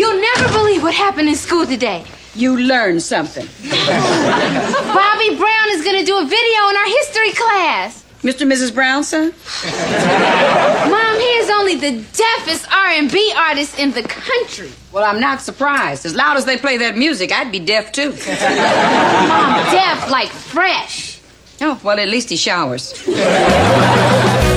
You'll never believe what happened in school today. You learned something. Bobby Brown is going to do a video in our history class. Mr. and Mrs. Brown, son? Mom, he is only the deafest R&B artist in the country. Well, I'm not surprised. As loud as they play that music, I'd be deaf too. Mom, deaf like fresh. Oh, well, at least he showers.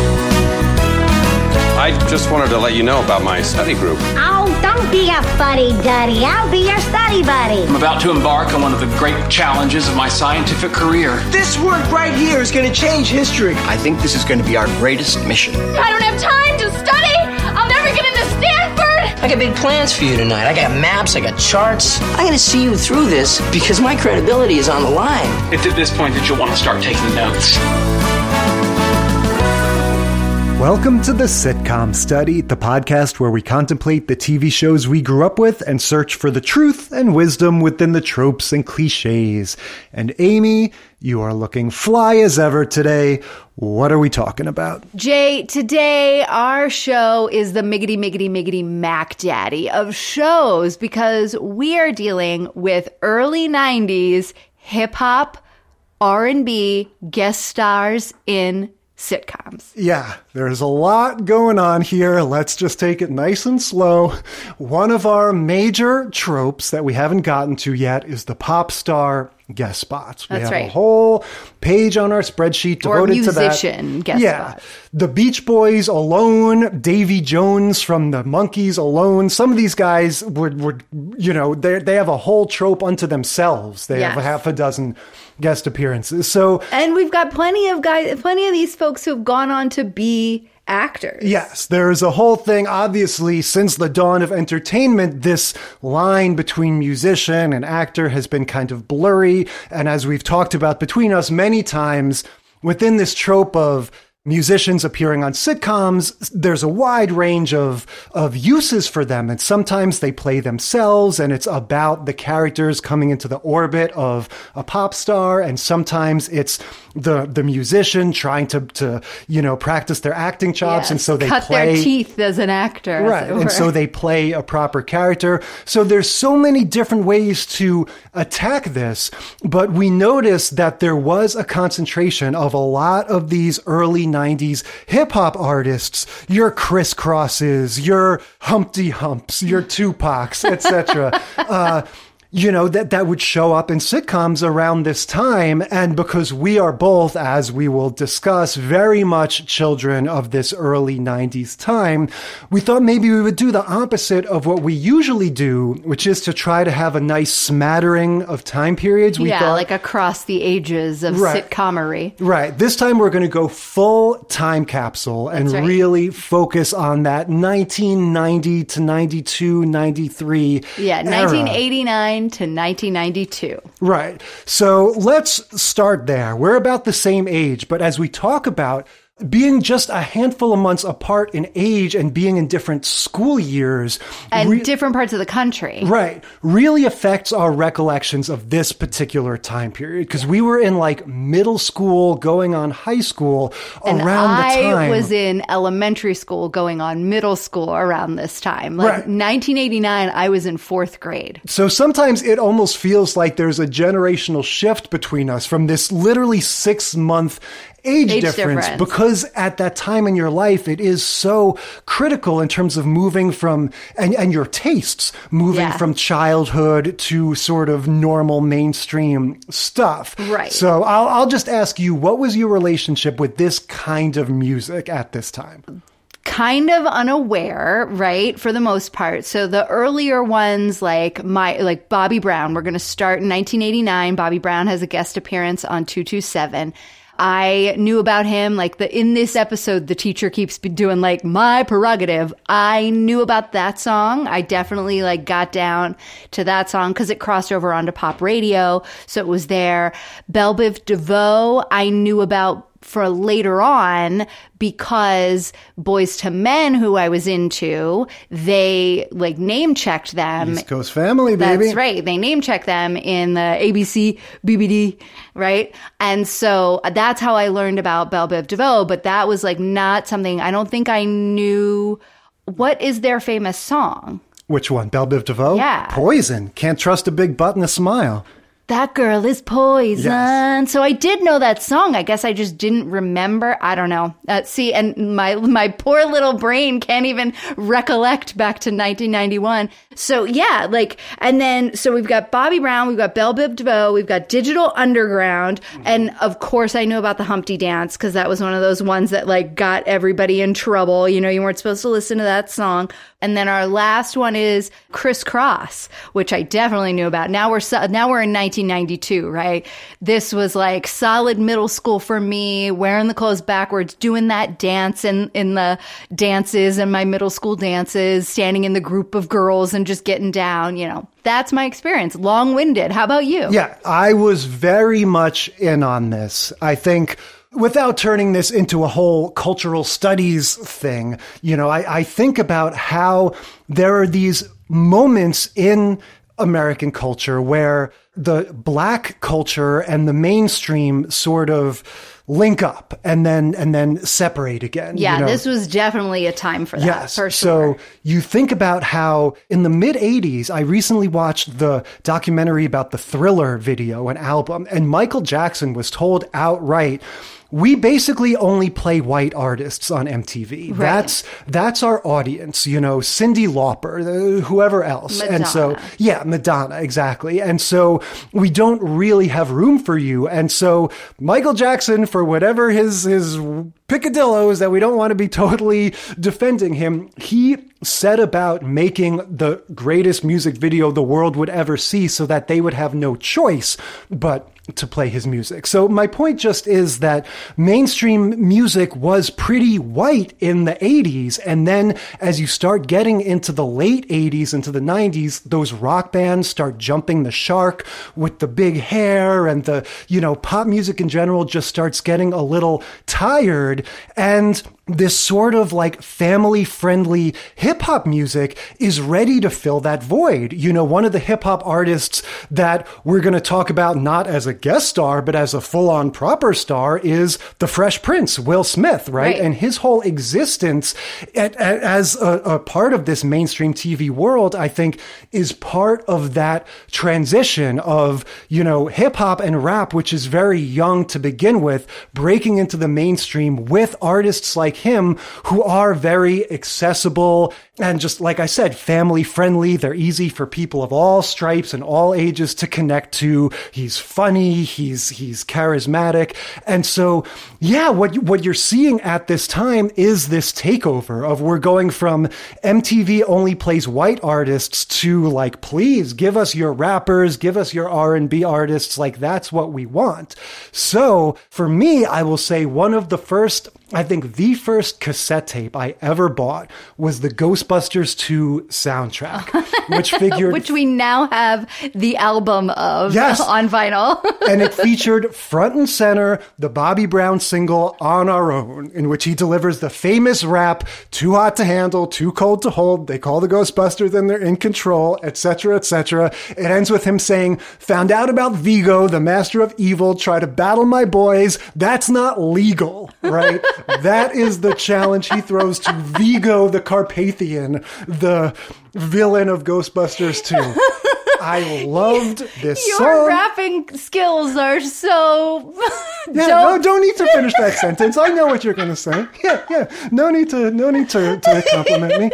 I just wanted to let you know about my study group. Oh, don't be a fuddy-duddy. I'll be your study buddy. I'm about to embark on one of the great challenges of my scientific career. This work right here is going to change history. I think this is going to be our greatest mission. I don't have time to study. I'll never get into Stanford. I got big plans for you tonight. I got maps, I got charts. I'm going to see you through this because my credibility is on the line. It's at this point that you'll want to start taking notes. Welcome to the Sitcom Study, the podcast where we contemplate the TV shows we grew up with and search for the truth and wisdom within the tropes and cliches. And Amy, you are looking fly as ever today. What are we talking about? Jay, today our show is the miggity miggity miggity Mac Daddy of shows because we are dealing with early 90s hip hop, R&B guest stars in sitcoms. Yeah, there's a lot going on here. Let's just take it nice and slow. One of our major tropes that we haven't gotten to yet is the pop star guest spots. We That's have right. a whole page on our spreadsheet Or devoted to that. musician guest yeah. spot. The Beach Boys alone, Davy Jones from the Monkees alone. Some of these guys would, would you know, they they have a whole trope unto themselves. They have a half a dozen guest appearances. So And we've got plenty of guys, plenty of these folks who've gone on to be actors. Yes, there is a whole thing. Obviously, since the dawn of entertainment, this line between musician and actor has been kind of blurry. And as we've talked about between us many times, within this trope of musicians appearing on sitcoms, there's a wide range of, of uses for them. And sometimes they play themselves and it's about the characters coming into the orbit of a pop star. And sometimes it's the, the musician trying to, to, you know, practice their acting chops. Yes, And so they cut play. their teeth as an actor. Right. And so they play a proper character. So there's so many different ways to attack this, but we noticed that there was a concentration of a lot of these early 90s hip hop artists, your Kriss Krosses, your Humpty Humps, your Tupacs, etc. uh, you know, that, that would show up in sitcoms around this time. And because we are both, as we will discuss, very much children of this early 90s time, we thought maybe we would do the opposite of what we usually do, which is to try to have a nice smattering of time periods. We yeah, thought, like across the ages of Right. sitcomery. Right. This time we're going to go full time capsule and right. really focus on that 1990 to 92, 93. Yeah, era. 1989 to 1992. Right. So let's start there. We're about the same age, but as we talk about being just a handful of months apart in age and being in different school years, And re- different parts of the country. Right. Really affects our recollections of this particular time period because we were in like middle school going on high school And around I the time. I was in elementary school going on middle school around this time. Like Right. 1989, I was in fourth grade. So sometimes it almost feels like there's a generational shift between us from this literally six month age, Age difference, difference. because at that time in your life it is so critical in terms of moving from and, and your tastes moving Yeah. from childhood to sort of normal mainstream stuff. Right. So I'll, I'll just ask you, what was your relationship with this kind of music at this time? kind of unaware, right? For the most part. So the earlier ones, like my, like Bobby Brown, we're going to start in 1989. Bobby Brown has a guest appearance on 227. I knew about him, like the, in this episode, the teacher keeps doing like my prerogative. I knew about that song. I definitely like got down to that song because it crossed over onto pop radio. So it was there. Bell Biv DeVoe, I knew about for later on because Boyz II Men, who I was into, they like name checked them. East Coast Family, baby. That's right. They name check them in the ABC, BBD, right? And so that's how I learned about Bell Biv DeVoe, but that was like not something I don't think I knew. What is their famous song? Which one? Bell Biv DeVoe? Yeah. Poison. Can't trust a big butt and a smile. That girl is poison. Yes. So I did know that song. I guess I just didn't remember. I don't know. Uh, see, and my my poor little brain can't even recollect back to 1991. So yeah, like, and then so we've got Bobby Brown, we've got Bell Biv DeVoe, we've got Digital Underground, and of course I knew about the Humpty Dance because that was one of those ones that like got everybody in trouble. You know, you weren't supposed to listen to that song. And then our last one is Kriss Kross, which I definitely knew about. Now we're now we're in 1992, right? This was like solid middle school for me, wearing the clothes backwards, doing that dance in in the dances and my middle school dances, standing in the group of girls and just getting down. You know, that's my experience. Long winded. How about you? Yeah, I was very much in on this. I think without turning this into a whole cultural studies thing, you know, I, I think about how there are these moments in American culture where the black culture and the mainstream sort of link up and then and then separate again. Yeah, you know? this was definitely a time for that. Yes. for So you think about how in the mid 80s, I recently watched the documentary about the Thriller video and album, and Michael Jackson was told outright. We basically only play white artists on MTV. That's that's our audience, you know, Cyndi Lauper, uh, whoever else. And so, yeah, Madonna, exactly. And so we don't really have room for you. And so Michael Jackson, for whatever his his picadillos that we don't want to be totally defending him, he set about making the greatest music video the world would ever see so that they would have no choice but to play his music. So my point just is that mainstream music was pretty white in the 80s and then as you start getting into the late 80s into the 90s those rock bands start jumping the shark with the big hair and the you know pop music in general just starts getting a little tired and this sort of like family friendly hip hop music is ready to fill that void. You know, one of the hip hop artists that we're going to talk about not as a guest star, but as a full on proper star is the Fresh Prince, Will Smith, right? Right. And his whole existence at, at- as a, a part of this mainstream TV world, I think is part of that transition of, you know, hip hop and rap, which is very young to begin with, breaking into the mainstream with artists like him who are very accessible and just like I said, family friendly. They're easy for people of all stripes and all ages to connect to. He's funny. He's, he's charismatic. And so, yeah, what, you- what you're seeing at this time is this takeover of we're going from MTV only plays white artists to like, please give us your rappers, give us your R&B artists. Like that's what we want. So for me, I will say one of the first I think the first cassette tape I ever bought was the Ghostbusters 2 soundtrack, which figured Which we now have the album of Yes. on vinyl. and it featured front and center the Bobby Brown single On Our Own, in which he delivers the famous rap, too hot to handle, too cold to hold. They call the Ghostbusters and they're in control, etc., etc. It ends with him saying, found out about Vigo, the master of evil, try to battle my boys. That's not legal, right? that is the challenge he throws to Vigo, the Carpathian, the villain of Ghostbusters 2. I loved this Your song. rapping skills are so Yeah, no, don't need to finish that sentence. I know what you're going to say. Yeah, yeah. No need to, no need to, to compliment me.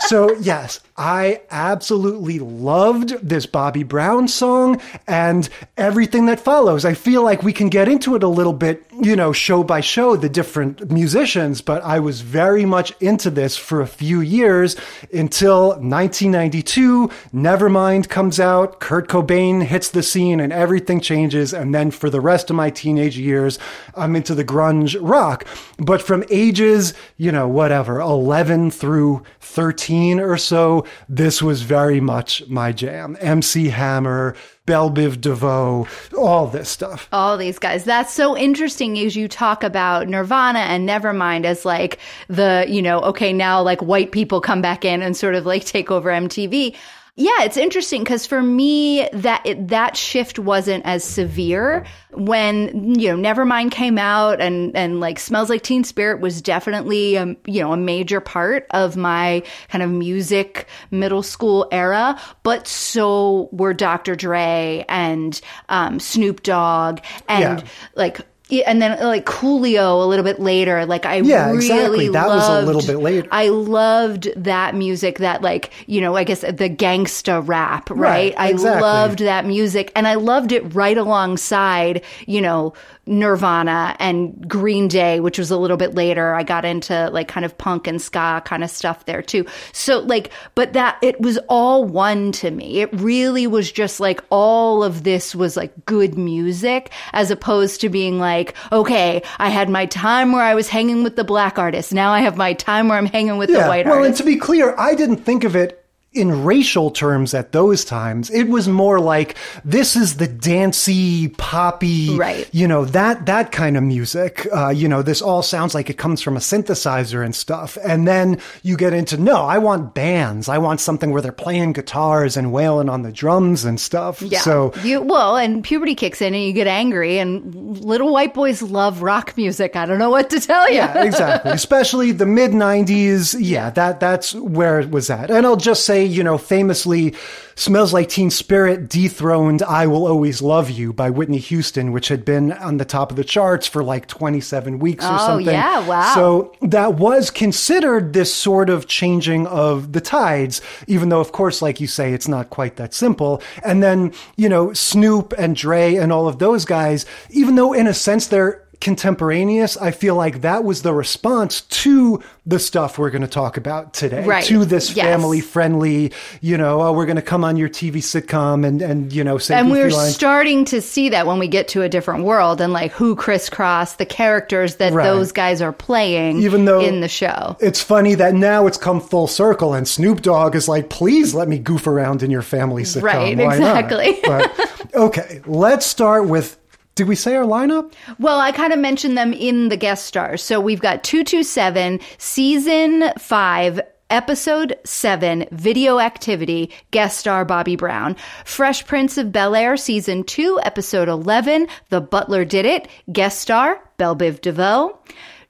So yes, I absolutely loved this Bobby Brown song and everything that follows. I feel like we can get into it a little bit, you know, show by show, the different musicians, but I was very much into this for a few years until 1992. Nevermind comes out, Kurt Cobain hits the scene and everything changes. And then for the rest of my teenage years, I'm into the grunge rock. But from ages, you know, whatever, 11 through 13 or so, this was very much my jam. MC Hammer, Bell Biv DeVoe, all this stuff. all these guys. That's so interesting as you talk about Nirvana and Nevermind as like the, you know, okay, now like white people come back in and sort of like take over MTV. Yeah, it's interesting because for me that it, that shift wasn't as severe when you know Nevermind came out and and like Smells Like Teen Spirit was definitely um, you know a major part of my kind of music middle school era, but so were Dr. Dre and um, Snoop Dogg and Yeah. like. Yeah, And then like Coolio a little bit later, like I Yeah, really exactly. That was a little bit later. I loved that music, that like, you know, I guess the gangsta rap, right? Right, I exactly. loved that music and I loved it right alongside, you know, Nirvana and Green Day, which was a little bit later. I got into like kind of punk and ska kind of stuff there too. So like, but that it was all one to me. It really was just like all of this was like good music as opposed to being like, okay, I had my time where I was hanging with the black artists. Now I have my time where I'm hanging with the white artists. well, and to be clear, I didn't think of it in racial terms at those times. It was more like this is the dancey, poppy, Right. You know that that kind of music. Uh, you know, this all sounds like it comes from a synthesizer and stuff. And then you get into no, I want bands. I want something where they're playing guitars and wailing on the drums and stuff. Yeah. So you well, and puberty kicks in and you get angry and little white boys love rock music. I don't know what to tell you. Yeah, exactly. Especially the mid '90s. Yeah, that that's where it was at. And I'll just say, you know, famously, "Smells Like Teen Spirit" dethroned "I Will Always Love You" by Whitney Houston, which had been on the top of the charts for like 27 weeks or Oh, something. yeah, wow. So that was considered this sort of changing of the tides, even though, of course, like you say, it's not quite that simple. And then, you know, Snoop and Dre and all of those guys, even though in a sense they're contemporaneous, I feel like that was the response to the stuff we're going to talk about today, Right. to this Yes. family friendly, you know, oh, we're going to come on your TV sitcom and, and, you know, say And we're lines. starting to see that when we get to a different world and like who Kriss Kross the characters that Right. those guys are playing Even though in the show. It's funny that now it's come full circle and Snoop Dogg is like, please let me goof around in your family sitcom. Right, Why not?" exactly. But, okay, let's start with. Did we say our lineup? Well, I kind of mentioned them in the guest stars. So we've got 227, season five, episode seven, video activity, guest star Bobby Brown. Fresh Prince of Bel Air, season two, episode 11, The Butler Did It, guest star Bell DeVoe.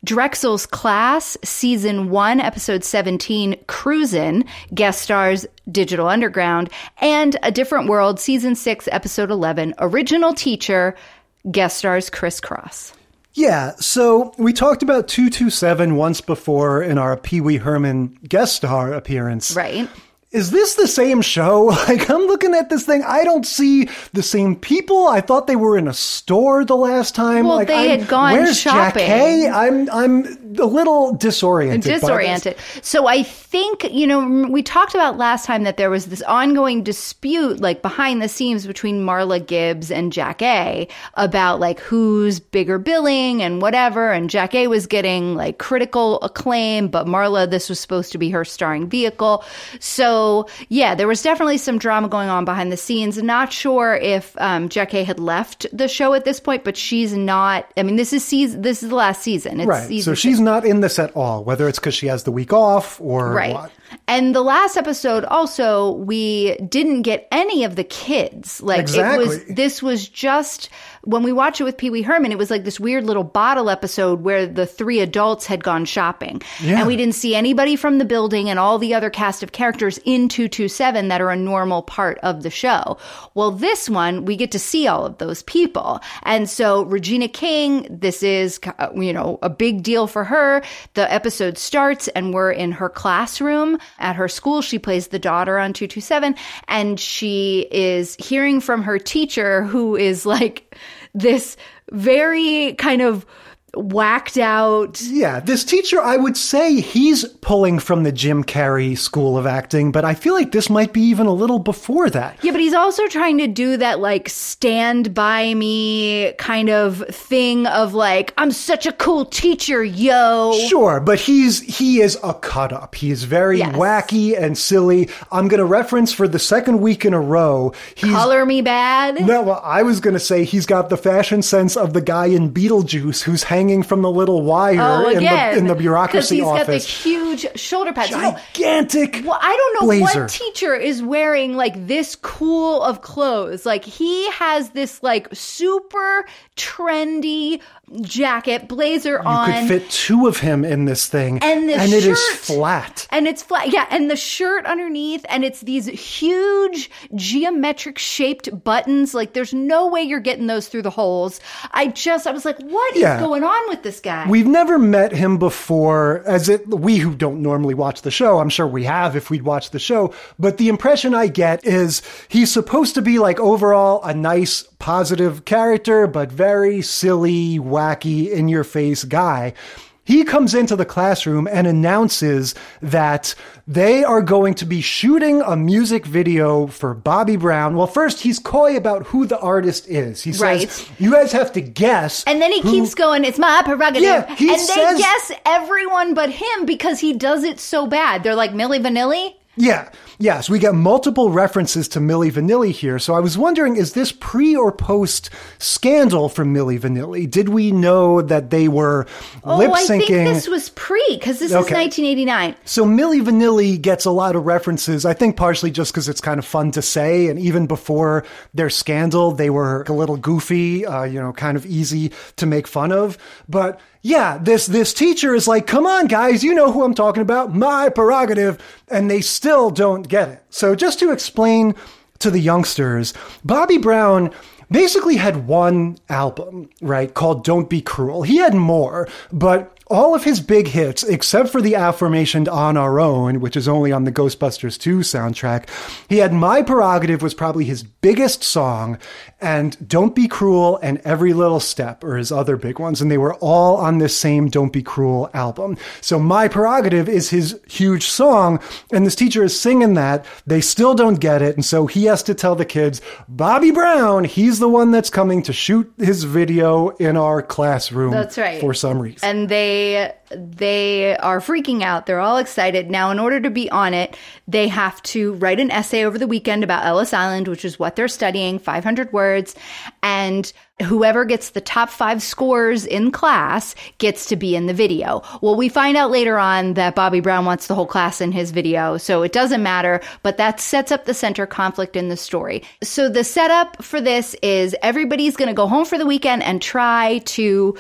Drexell's Class, Season 1, Episode 17, Cruisin', guest stars Digital Underground, and A Different World, Season 6, Episode 11, Original Teacher, guest stars Kriss Kross. Yeah, so we talked about 227 once before in our Pee Wee Herman guest star appearance. Right. Is this the same show? Like, I'm looking at this thing. I don't see the same people. I thought they were in a store the last time. Well, like, they I'm- had gone where's shopping. Jackée? I'm, I'm a little disoriented. disoriented. So I think, you know, we talked about last time that there was this ongoing dispute, like behind the scenes between Marla Gibbs and Jackée about like who's bigger billing and whatever. And Jackée was getting like critical acclaim, but Marla, this was supposed to be her starring vehicle. So yeah, there was definitely some drama going on behind the scenes. Not sure if um, Jackée had left the show at this point, but she's not. I mean, this is season. This is the last season. It's Right. season So she's not in this at all, whether it's because she has the week off or right. what. And the last episode also we didn't get any of the kids. Like it was this was just when we watched it with Pee Wee Herman, it was like this weird little bottle episode where the three adults had gone shopping. Yeah. And we didn't see anybody from the building and all the other cast of characters in 227 that are a normal part of the show. Well, this one, we get to see all of those people. And so Regina King, this is, uh, you know, a big deal for her. The episode starts and we're in her classroom at her school. She plays the daughter on 227 and she is hearing from her teacher who is like this very kind of whacked out Yeah, this teacher, I would say he's pulling from the Jim Carrey school of acting, but I feel like this might be even a little before that. Yeah, but he's also trying to do that like stand by me kind of thing of like, I'm such a cool teacher, yo. Sure, but he's he is a cut up. He is very Yes. wacky and silly. I'm going to reference for the second week in a row. He's Color me bad. no, well, I was going to say he's got the fashion sense of the guy in Beetlejuice who's hanging hanging from the little wire Oh, in, again, the, in the bureaucracy he's got office. the huge shoulder pads. Gigantic. Well, I don't know blazer. what teacher is wearing like this cool of clothes. Like he has this like super trendy jacket blazer you on. You could fit two of him in this thing, And and it is flat. and it's flat, yeah, and the shirt underneath, and it's these huge geometric shaped buttons. Like, there's no way you're getting those through the holes. I just, I was like, what is Yeah. going on with this guy? We've never met him before, as it we who don't normally watch the show. I'm sure we have if we'd watched the show, but the impression I get is he's supposed to be like overall a nice, positive character, but very silly, wacky, in your face guy. He comes into the classroom and announces that they are going to be shooting a music video for Bobby Brown. Well, first, he's coy about who the artist is. He says, Right. You guys have to guess. and then he who- keeps going, it's my prerogative. Yeah, he and they guess everyone but him because he does it so bad. They're like, Milli Vanilli? Yeah, yes, we get multiple references to Milli Vanilli here. So I was wondering, is this pre or post scandal from Milli Vanilli? Did we know that they were lip Oh, I think this was pre, because this is 1989. So Milli Vanilli gets a lot of references, I think partially just because it's kind of fun to say. And even before their scandal, they were a little goofy, uh, you know, kind of easy to make fun of. But yeah, this, this teacher is like, come on, guys, you know who I'm talking about, my prerogative. And they still don't get it. So just to explain to the youngsters, Bobby Brown basically had one album, right, called Don't Be Cruel. He had more, but all of his big hits, except for the aforementioned On Our Own, which is only on the Ghostbusters 2 soundtrack, he had My Prerogative was probably his biggest song, and Don't Be Cruel and Every Little Step are his other big ones, and they were all on this same Don't Be Cruel album. So My Prerogative is his huge song, and this teacher is singing that. They still don't get it, and so he has to tell the kids, Bobby Brown, he's the one that's coming to shoot his video in our classroom That's right. for some reason. and they they are freaking out. They're all excited. Now, in order to be on it, they have to write an essay over the weekend about Ellis Island, which is what they're studying, 500 words, and whoever gets the top 5 scores in class gets to be in the video. Well, we find out later on that Bobby Brown wants the whole class in his video, so it doesn't matter, but that sets up the center conflict in the story. So the setup for this is everybody's going to go home for the weekend and try to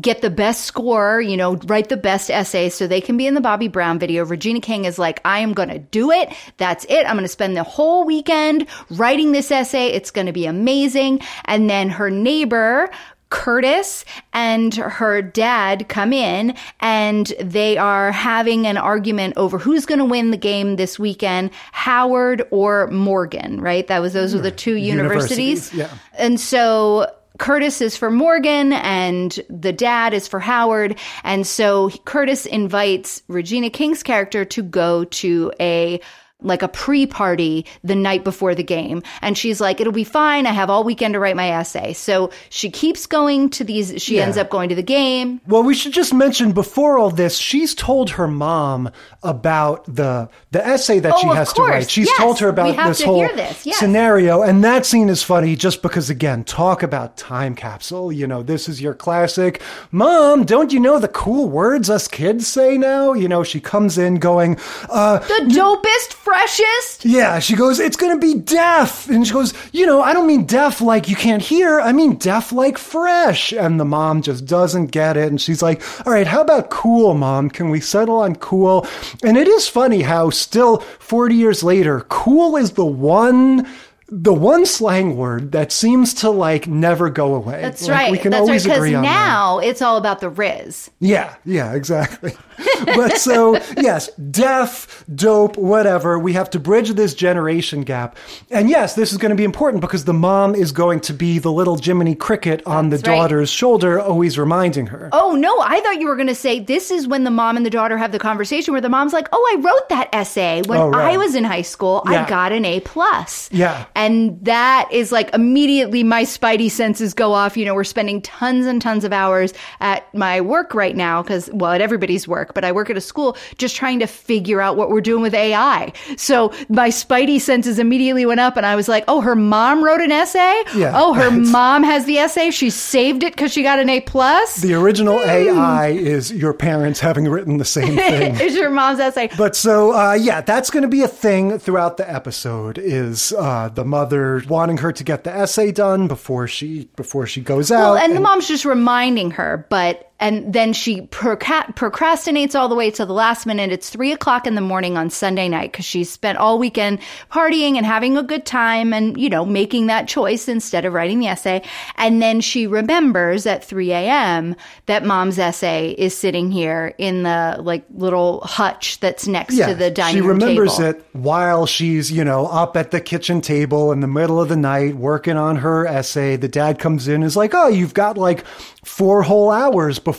get the best score, you know, write the best essay so they can be in the Bobby Brown video. Regina King is like, I am going to do it. That's it. I'm going to spend the whole weekend writing this essay. It's going to be amazing. And then her neighbor, Curtis and her dad come in and they are having an argument over who's going to win the game this weekend, Howard or Morgan, right? That was those were the two hmm. universities. Universities, yeah. And so Curtis is for Morgan and the dad is for Howard. And so Curtis invites Regina King's character to go to a like a pre-party the night before the game and she's like it'll be fine i have all weekend to write my essay so she keeps going to these she Yeah. ends up going to the game Well, we should just mention before all this, she's told her mom about the the essay that Oh, she has to write. She's Yes, told her about this whole this, yes. scenario, and that scene is funny just because again, talk about time capsule. You know, this is your classic. Mom, don't you know the cool words us kids say now? You know, she comes in going, uh, the dopest freshest yeah, she goes, it's going to be deaf. And she goes, you know, I don't mean deaf like you can't hear. I mean deaf like fresh. And the mom just doesn't get it. And she's like, all right, how about cool, mom? Can we settle on cool? And it is funny how still 40 years later, cool is the one. The one slang word that seems to like never go away. that's Like, right We can that's always because agree on that. now it's all about the riz Yeah, yeah, exactly. but so, yes, deaf, dope, whatever. We have to bridge this generation gap. And yes, this is going to be important because the mom is going to be the little Jiminy Cricket on That's the right. daughter's shoulder, always reminding her. Oh no, I thought you were going to say this is when the mom and the daughter have the conversation where the mom's like, "Oh, I wrote that essay when Oh, right. I was in high school. Yeah. I got an A plus." Yeah. And that is like immediately my spidey senses go off. You know, we're spending tons and tons of hours at my work right now because, well, at everybody's work, but I work at a school just trying to figure out what we're doing with AI. So my spidey senses immediately went up and I was like, oh, her mom wrote an essay? Yeah. Oh, her mom has the essay. She saved it because she got an A plus. The original AI is your parents having written the same thing. is your mom's essay. But so, uh, yeah, that's going to be a thing throughout the episode. Is uh, the mother wanting her to get the essay done before she before she goes out? Well, and, the mom's just reminding her, but and then she procrastinates all the way to the last minute. It's three o'clock in the morning on Sunday night because she spent all weekend partying and having a good time and, you know, making that choice instead of writing the essay. And then she remembers at 3 a.m. that mom's essay is sitting here in the like little hutch that's next to the dining room. she remembers table. it while she's you know up at the kitchen table in the middle of the night working on her essay the dad comes in and is like oh you've got like four whole hours before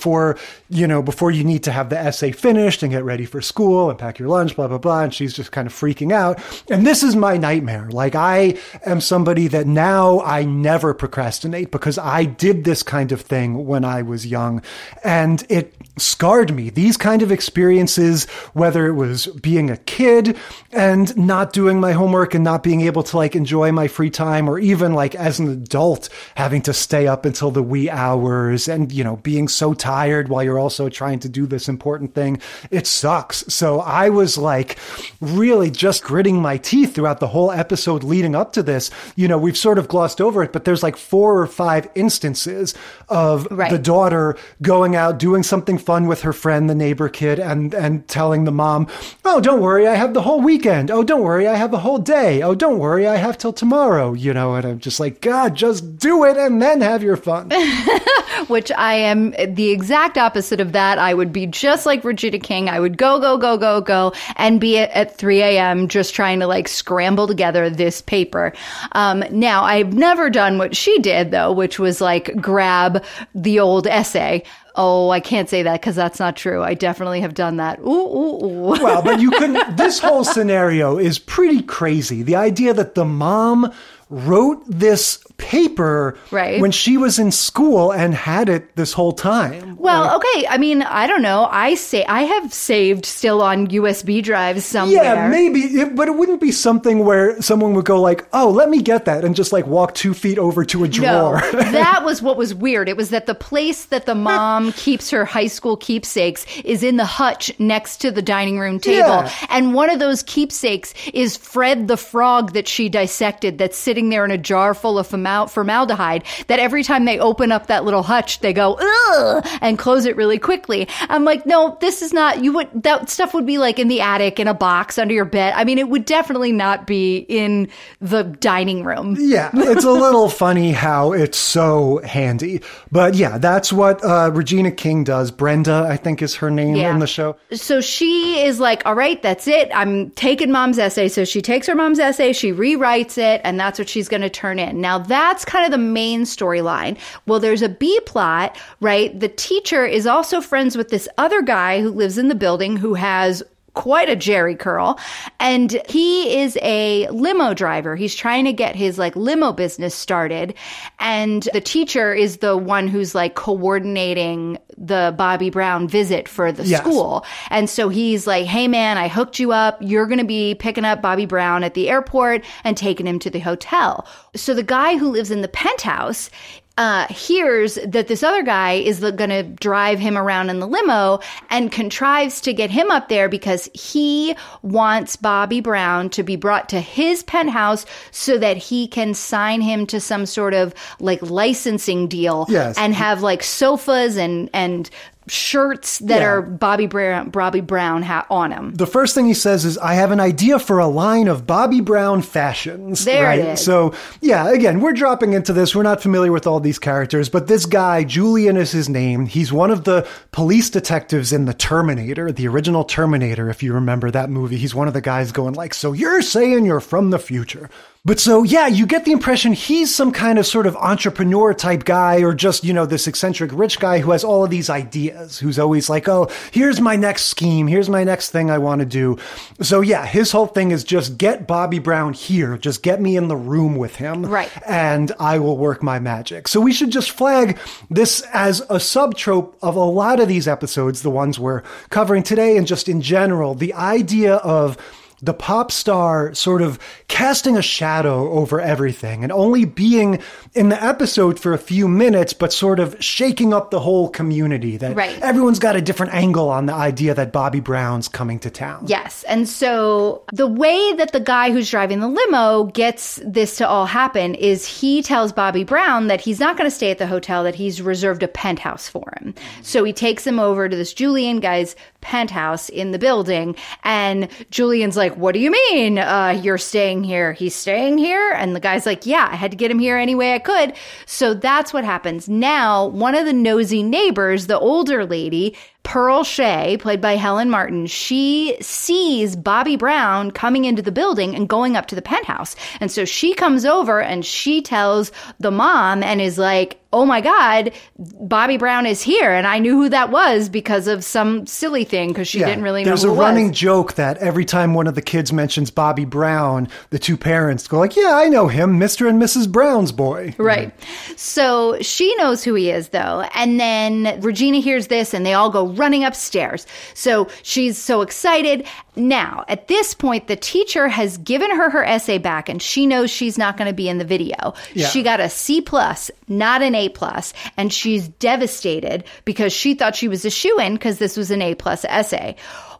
you know before you need to have the essay finished and get ready for school and pack your lunch blah blah blah. And she's just kind of freaking out. And this is my nightmare. Like i am somebody that now i never procrastinate because i did this kind of thing when i was young. And it scarred me these kind of experiences whether it was being a kid and not doing my homework and not being able to like enjoy my free time or even like as an adult having to stay up until the wee hours and you know being so tired while you're also trying to do this important thing. It sucks. So i was like really just gritting my teeth throughout the whole episode leading up to this. You know we've sort of glossed over it but there's like four or five instances of Right. the daughter going out doing something fun with her friend the neighbor kid and and telling the mom oh don't worry i have the whole weekend. Oh don't worry i have the whole day. Oh don't worry i have till tomorrow. You know and i'm just like god just do it and then have your fun. Which I am the exact opposite of that. I would be just like Regina King. I would go, go, go, go, go, and be at, at 3 a.m. just trying to like scramble together this paper. Um, now, I've never done what she did though, which was like grab the old essay. Oh, I can't say that because that's not true. I definitely have done that. Ooh, ooh, ooh. well but you couldn't this whole scenario is pretty crazy the idea that the mom wrote this paper Right. when she was in school and had it this whole time Well, okay. I mean, I don't know. I say I have saved still on USB drives somewhere. Yeah, maybe, but it wouldn't be something where someone would go like, "Oh, let me get that," and just like walk two feet over to a drawer. No, that was what was weird. It was that the place that the mom keeps her high school keepsakes is in the hutch next to the dining room table. Yeah. And one of those keepsakes is Fred the frog that she dissected that's sitting there in a jar full of formaldehyde that every time they open up that little hutch, they go, ugh, and close it really quickly. I'm like, no, this is not, you would, that stuff would be like in the attic, in a box under your bed. I mean, it would definitely not be in the dining room. yeah, it's a little funny how it's so handy, but yeah, that's what uh, Regina King does. Brenda, I think, is her name Yeah. in the show. So she is like, all right, that's it. I'm taking mom's essay. So she takes her mom's essay, she rewrites it, and that's what she's going to turn in. Now that's kind of the main storyline. Well, there's a B plot, right? The teacher is also friends with this other guy who lives in the building who has quite a Jheri curl. And he is a limo driver. He's trying to get his like limo business started. And the teacher is the one who's like coordinating the Bobby Brown visit for the Yes. school. And so he's like, Hey man, I hooked you up. You're going to be picking up Bobby Brown at the airport and taking him to the hotel. So the guy who lives in the penthouse uh, hears that this other guy is going to drive him around in the limo and contrives to get him up there because he wants Bobby Brown to be brought to his penthouse so that he can sign him to some sort of like licensing deal Yes. and have like sofas and and shirts that Yeah. are Bobby Brown Bobby Brown ha- on them. The first thing he says is, I have an idea for a line of Bobby Brown fashions. There it right? is. So, yeah, again, we're dropping into this. We're not familiar with all these characters, but this guy, Julian is his name. He's one of the police detectives in The Terminator, the original Terminator, if you remember that movie. He's one of the guys going like, so you're saying you're from the future. But so, yeah, you get the impression he's some kind of sort of entrepreneur type guy or just, you know, this eccentric rich guy who has all of these ideas, who's always like, oh, here's my next scheme. Here's my next thing I want to do. So, yeah, his whole thing is just get Bobby Brown here. Just get me in the room with him. Right. And I will work my magic. So we should just flag this as a subtrope of a lot of these episodes, the ones we're covering today and just in general, the idea of the pop star sort of casting a shadow over everything and only being in the episode for a few minutes, but sort of shaking up the whole community. That Right. everyone's got a different angle on the idea that Bobby Brown's coming to town. Yes. And so the way that the guy who's driving the limo gets this to all happen is he tells Bobby Brown that he's not going to stay at the hotel, that he's reserved a penthouse for him. So he takes him over to this Julian guy's penthouse in the building. And Julian's like, What do you mean uh, you're staying here? He's staying here? And the guy's like, Yeah, I had to get him here any way I could. So that's what happens. Now, one of the nosy neighbors, the older lady, Pearl Shay, played by Helen Martin, she sees Bobby Brown coming into the building and going up to the penthouse. And so she comes over and she tells the mom and is like, Oh my God, Bobby Brown is here. And I knew who that was because of some silly thing because she Yeah, didn't really know There's a running joke that every time one of the kids mentions Bobby Brown, the two parents go like, "Yeah, I know him, Mr. and Mrs. Brown's boy." Right. So she knows who he is, though. And then Regina hears this and they all go running upstairs. So she's so excited. Now, at this point, the teacher has given her her essay back and she knows she's not going to be in the video. Yeah. She got a C plus, not an A plus, and she's devastated because she thought she was a shoe in because this was an A plus essay.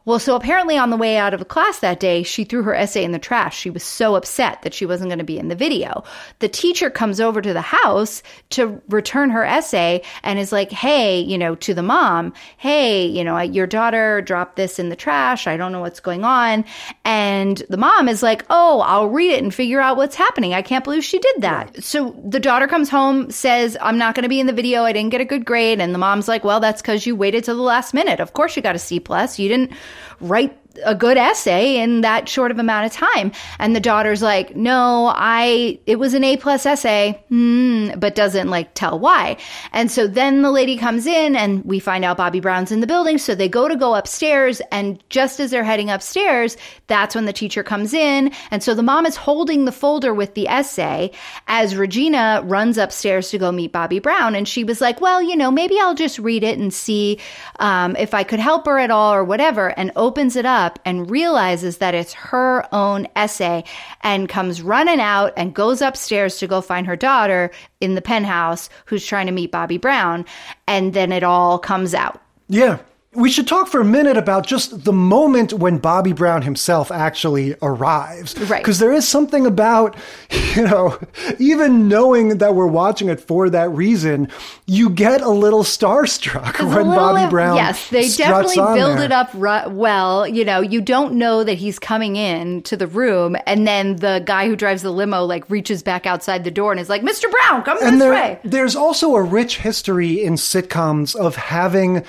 Well, so apparently on the way out of a class that day, she threw her essay in the trash. She was so upset that she wasn't going to be in the video. The teacher comes over to the house to return her essay and is like, Hey, you know, to the mom, Hey, you know, your daughter dropped this in the trash. I don't know what's going on. And the mom is like, Oh, I'll read it and figure out what's happening. I can't believe she did that. So the daughter comes home, says, I'm not going to be in the video. I didn't get a good grade. And the mom's like, Well, that's because you waited till the last minute. Of course you got a C plus. You didn't write a good essay in that short of amount of time. And the daughter's like, no, I, it was an A plus essay, hmm, but doesn't like tell why. And so then the lady comes in and we find out Bobby Brown's in the building. So they go to go upstairs. And just as they're heading upstairs, that's when the teacher comes in. And so the mom is holding the folder with the essay as Regina runs upstairs to go meet Bobby Brown. And she was like, well, you know, maybe I'll just read it and see um, if I could help her at all or whatever, and opens it up and realizes that it's her own essay and comes running out and goes upstairs to go find her daughter in the penthouse who's trying to meet Bobby Brown. And then it all comes out. Yeah. We should talk for a minute about just the moment when Bobby Brown himself actually arrives. Right. Because there is something about, you know, even knowing that we're watching it for that reason, you get a little starstruck when little Bobby bit- Brown. Yes, they definitely build there. it up ru- well. You know, you don't know that he's coming in to the room, and then the guy who drives the limo like reaches back outside the door and is like, "Mr. Brown, come And this there, way." there's also a rich history in sitcoms of having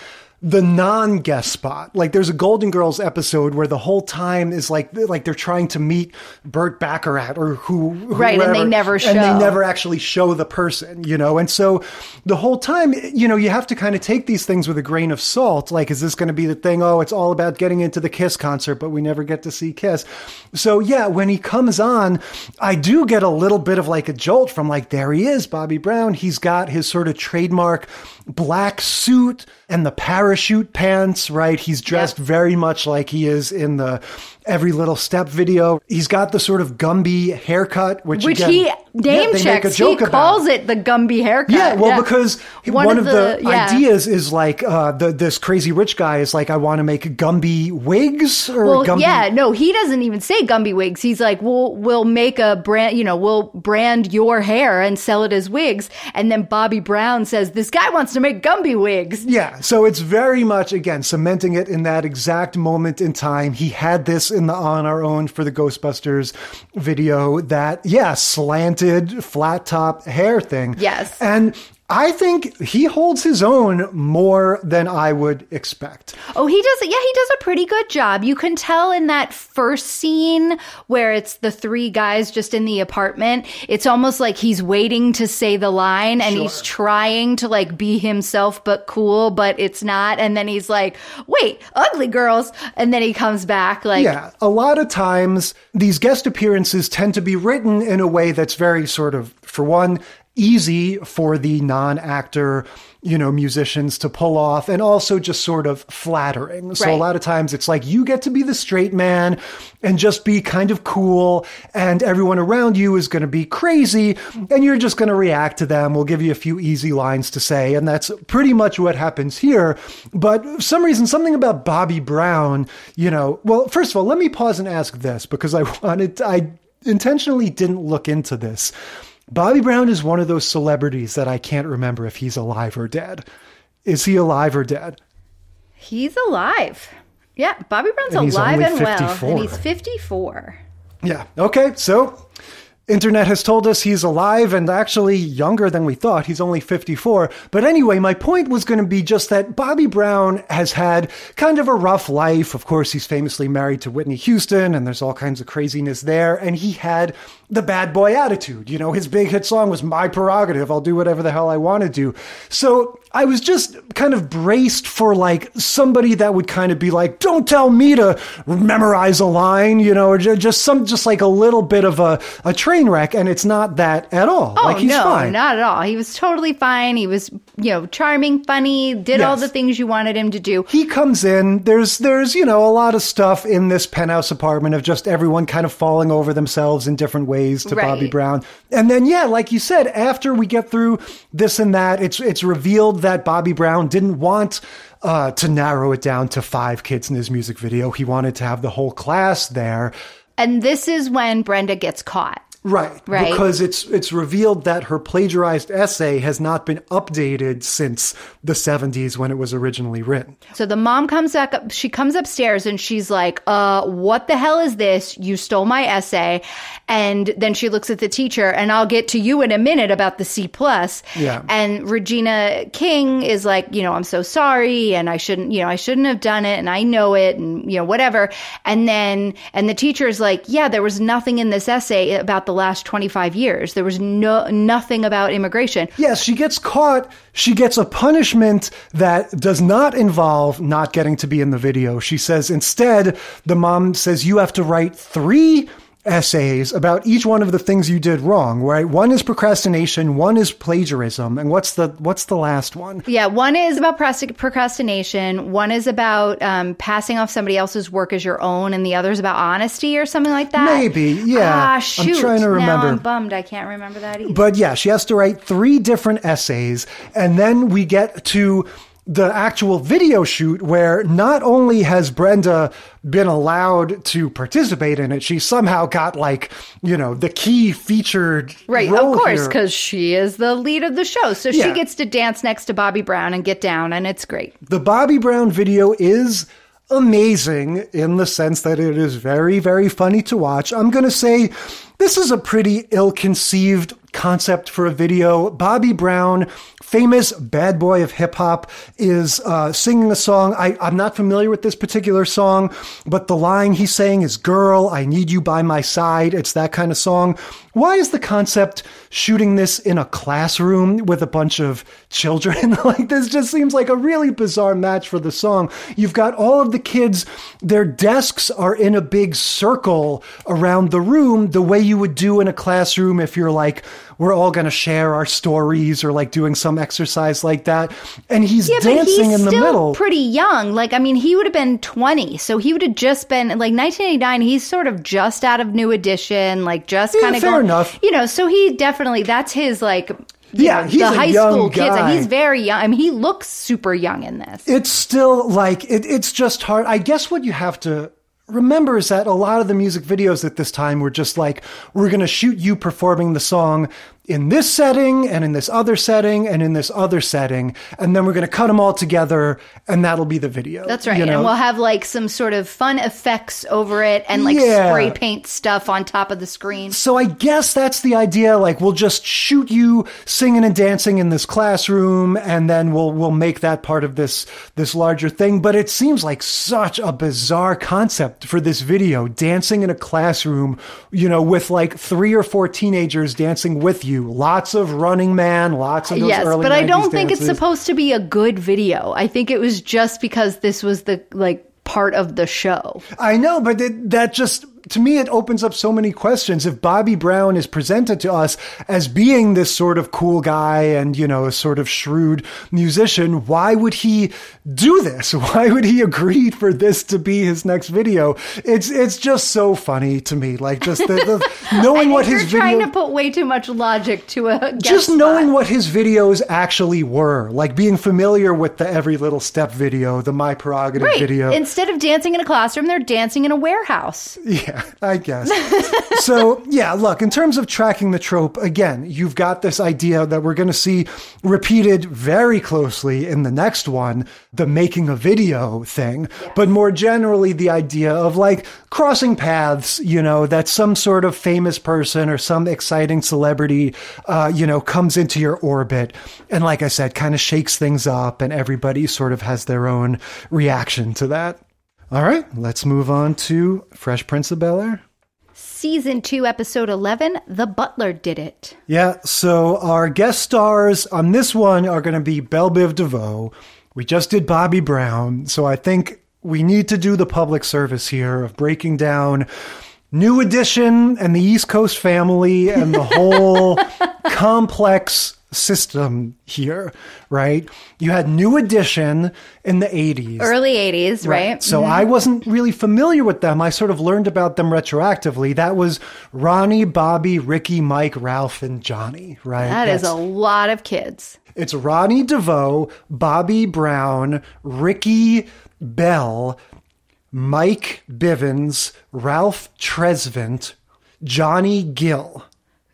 the non-guest spot. Like there's a Golden Girls episode where the whole time is like like they're trying to meet Burt Bacharach or who Right, and they never and they never actually show the person, you know. And so the whole time, you know, you have to kind of take these things with a grain of salt. Like, is this going to be the thing? Oh, it's all about getting into the Kiss concert, but we never get to see Kiss. So yeah, when he comes on, I do get a little bit of like a jolt from like, there he is, Bobby Brown. He's got his sort of trademark black suit and the parachute pants, right? He's dressed very much like he is in the Every Little Step video. He's got the sort of Gumby haircut, which, Which again, he yeah, name make checks. he about. calls it the Gumby haircut. Yeah, well, because one, of the, yeah. ideas is like uh, the, this crazy rich guy is like, I want to make Gumby wigs or Well, Gumby. yeah, no, he doesn't even say Gumby wigs. He's like, we'll we'll make a brand, you know, we'll brand your hair and sell it as wigs. And then Bobby Brown says, this guy wants to make Gumby wigs. Yeah, so it's very much again cementing it in that exact moment in time. He had this in the on our own for the Ghostbusters video that yeah, slanted flat top hair thing. Yes. And I think he holds his own more than I would expect. Oh, he does. Yeah, he does a pretty good job. You can tell in that first scene where it's the three guys just in the apartment. It's almost like he's waiting to say the line and he's trying to like be himself but cool, but it's not. And then he's like, wait, ugly girls. And then he comes back like, Yeah, a lot of times these guest appearances tend to be written in a way that's very sort of, for one, easy for the non actor, you know, musicians to pull off and also just sort of flattering. So a lot of times it's like you get to be the straight man and just be kind of cool and everyone around you is going to be crazy and you're just going to react to them. We'll give you a few easy lines to say and that's pretty much what happens here. But for some reason, something about Bobby Brown, you know, well, first of all, let me pause and ask this because I wanted, I intentionally didn't look into this. Bobby Brown is one of those celebrities that I can't remember if he's alive or dead. Is he alive or dead? he's alive. Yeah, Bobby Brown's And alive and well. And he's 54. Yeah. Okay. So, internet has told us he's alive and actually younger than we thought. He's only 54. But anyway, my point was going to be just that Bobby Brown has had kind of a rough life. Of course, he's famously married to Whitney Houston and there's all kinds of craziness there. And he had the bad boy attitude. You know, his big hit song was My Prerogative. I'll do whatever the hell I want to do. So I was just kind of braced for like somebody that would kind of be like, don't tell me to memorize a line, you know, or just some, just like a little bit of a, a train wreck. And it's not that at all. Oh like he's no, fine. not at all. He was totally fine. He was, you know, charming, funny, did all the things you wanted him to do. he comes in there's there's you know a lot of stuff in this penthouse apartment of just everyone kind of falling over themselves in different ways to Right. Bobby Brown and then yeah like you said after we get through this and that it's it's revealed that Bobby Brown didn't want uh, to narrow it down to five kids in his music video he wanted to have the whole class there And this is when Brenda gets caught. Right. Right. Because it's it's revealed that her plagiarized essay has not been updated since the 70s when it was originally written. So the mom comes back up, she comes upstairs and she's like, uh, what the hell is this? You stole my essay. And then she looks at the teacher and I'll get to you in a minute about the C plus. Yeah. And Regina King is like, you know, I'm so sorry and I shouldn't, you know, I shouldn't have done it and I know it and, you know, whatever. And then, and the teacher is like, yeah, there was nothing in this essay about the last 25 years. There was no, nothing about immigration. Yes, she gets caught. She gets a punishment that does not involve not getting to be in the video. She says instead, the mom says you have to write three essays about each one of the things you did wrong, right? One is procrastination, one is plagiarism, and what's the what's the last one? Yeah, one is about procrastination. One is about um, passing off somebody else's work as your own, and the other is about honesty or something like that. Maybe, yeah. Ah, I'm trying to remember. Now I'm bummed. I can't remember that either. But yeah, she has to write three different essays. And then we get to the actual video shoot where not only has Brenda been allowed to participate in it, she somehow got like, you know, the key featured right, of course, because she is the lead of the show, so Yeah. she gets to dance next to Bobby Brown and get down, and it's great. The Bobby Brown video is amazing in the sense that it is very, very funny to watch. I'm going to say this is a pretty ill conceived concept for a video. Bobby Brown, famous bad boy of hip hop, is uh, singing a song. I, I'm not familiar with this particular song, but the line he's saying is, Girl, I need you by my side. It's that kind of song. Why is the concept shooting this in a classroom with a bunch of children? like, this just seems like a really bizarre match for the song. You've got all of the kids, their desks are in a big circle around the room, the way you would do in a classroom if you're like, we're all going to share our stories or like doing some exercise like that. And he's Yeah, dancing he's in the middle. pretty young. Like, I mean, he would have been 20, so he would have just been like 1989. He's sort of just out of New Edition, like just Yeah, kind of fair going, enough. You know, so he definitely that's his like. you Yeah, know, he's the a high school kids, and he's very young. I mean, he looks super young in this. it's still like it, it's just hard. I guess what you have to remembers that a lot of the music videos at this time were just like, we're going to shoot you performing the song in this setting and in this other setting and in this other setting. And then we're going to cut them all together and that'll be the video. That's right. you know? And we'll have like some sort of fun effects over it and like Yeah. spray paint stuff on top of the screen. So I guess that's the idea. Like we'll just shoot you singing and dancing in this classroom, and then we'll we'll make that part of this this larger thing. But it seems like such a bizarre concept for this video: dancing in a classroom, you know, with like three or four teenagers dancing with you. Lots of Running Man, lots of those Yes, early but I don't think it's supposed to be a good video. I think it was just because this was the like part of the show. I know, but it, that just to me it opens up so many questions. If Bobby Brown is presented to us as being this sort of cool guy and you know a sort of shrewd musician, why would he do this? Why would he agree for this to be his next video? It's it's just so funny to me. Like just the, the knowing what You're his trying to put way too much logic to a just spot. knowing what his videos actually were, like being familiar with the Every Little Step video, the My Prerogative Right. video. Instead of dancing in a classroom, they're dancing in a warehouse. Yeah, I guess. so, yeah, look, in terms of tracking the trope, again, you've got this idea that we're going to see repeated very closely in the next one, the making a video thing, but more generally, the idea of like crossing paths, you know, that some sort of famous person or some exciting celebrity, uh, you know, comes into your orbit. And like I said, kind of shakes things up, and everybody sort of has their own reaction to that. All right, let's move on to Fresh Prince of Bel Air. Season 2, Episode 11 The Butler Did It. Yeah, so our guest stars on this one are going to be Bell Biv DeVoe. We just did Bobby Brown, so I think we need to do the public service here of breaking down New Edition and the East Coast family and the whole complex system here, right? You had New Edition in the 80s. Early 80s, right? So Mhm. I wasn't really familiar with them. I sort of learned about them retroactively. That was Ronnie, Bobby, Ricky, Mike, Ralph, and Johnny, right? That is a lot of kids. It's Ronnie DeVoe, Bobby Brown, Ricky Bell, Mike Bivins, Ralph Tresvant, Johnny Gill.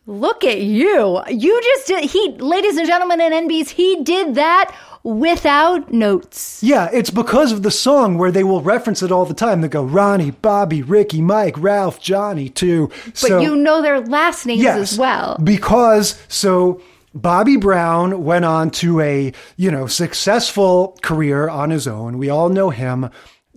Look at you. You just did, he, ladies and gentlemen and NBs, he did that without notes. Yeah, it's because of the song where they will reference it all the time. They go Ronnie, Bobby, Ricky, Mike, Ralph, Johnny, too. But you know their last names as well. Because so Bobby Brown went on to a, you know, successful career on his own. We all know him.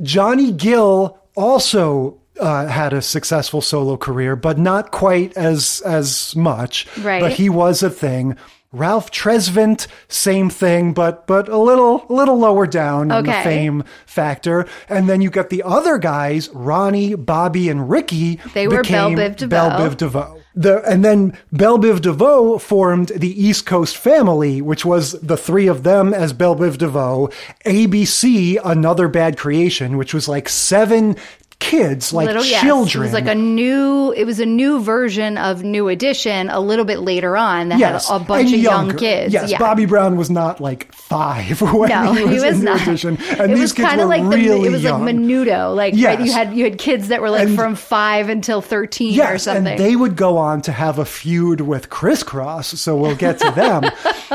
Johnny Gill also uh, had a successful solo career, but not quite as as much. Right. But he was a thing. Ralph Tresvant, same thing, but but a little a little lower down in the fame factor. And then you got the other guys, Ronnie, Bobby, and Ricky. They were Bell became Biv DeVoe. Bell Biv DeVoe. The, and then Bell Biv DeVoe formed the East Coast family, which was the three of them as Bell Biv DeVoe. ABC, another bad creation, which was like seven kids, like Little, yes. children. It was like a new, it was a new version of New Edition a little bit later on that Yes, had a bunch and of young kids. Yes, yeah. Bobby Brown was not like five when No, he was, he was in not. New Edition, and it these was kids kind of were like the, really it was young. like menudo, like right, you had you had kids that were like And- from five until thirteen or something. and they would go on to have a feud with Kriss Kross, so we'll get to them.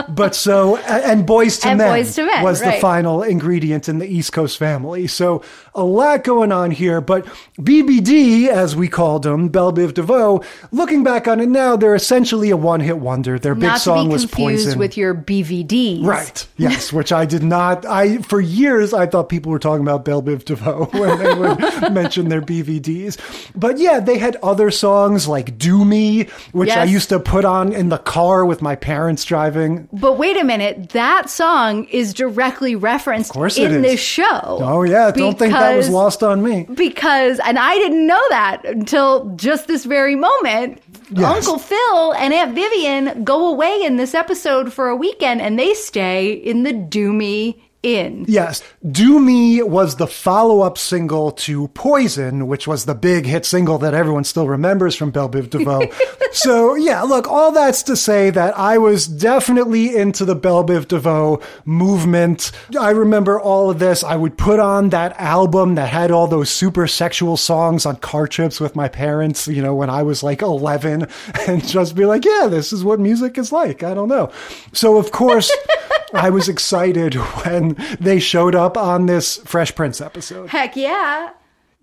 but so, and Boys to And Men Boyz II Men, was the final ingredient in the East Coast family. So a lot going on here. But BBD, as we called them, Bell Biv DeVoe, looking back on it now, they're essentially a one-hit wonder. Their big Not song be was confused Poison. with your BVDs. Right. Yes, which I did not. I for years I thought people were talking about Bell Biv DeVoe when they would mention their BVDs. But yeah, they had other songs like "Do Me," which I used to put on in the car with my parents driving. But wait a minute, that song is directly referenced in is. this show. Oh yeah, don't think that was lost on me. Because, and I didn't know that until just this very moment. Yes. Uncle Phil and Aunt Vivian go away in this episode for a weekend and they stay in the Doomy in. Yes. Do Me was the follow up single to Poison, which was the big hit single that everyone still remembers from Bell Biv DeVoe. so, yeah, look, all that's to say that I was definitely into the Bell Biv DeVoe movement. I remember all of this. I would put on that album that had all those super sexual songs on car trips with my parents, you know, when I was like 11 and just be like, yeah, this is what music is like. I don't know. So, of course, I was excited when they showed up on this Fresh Prince episode. Heck yeah.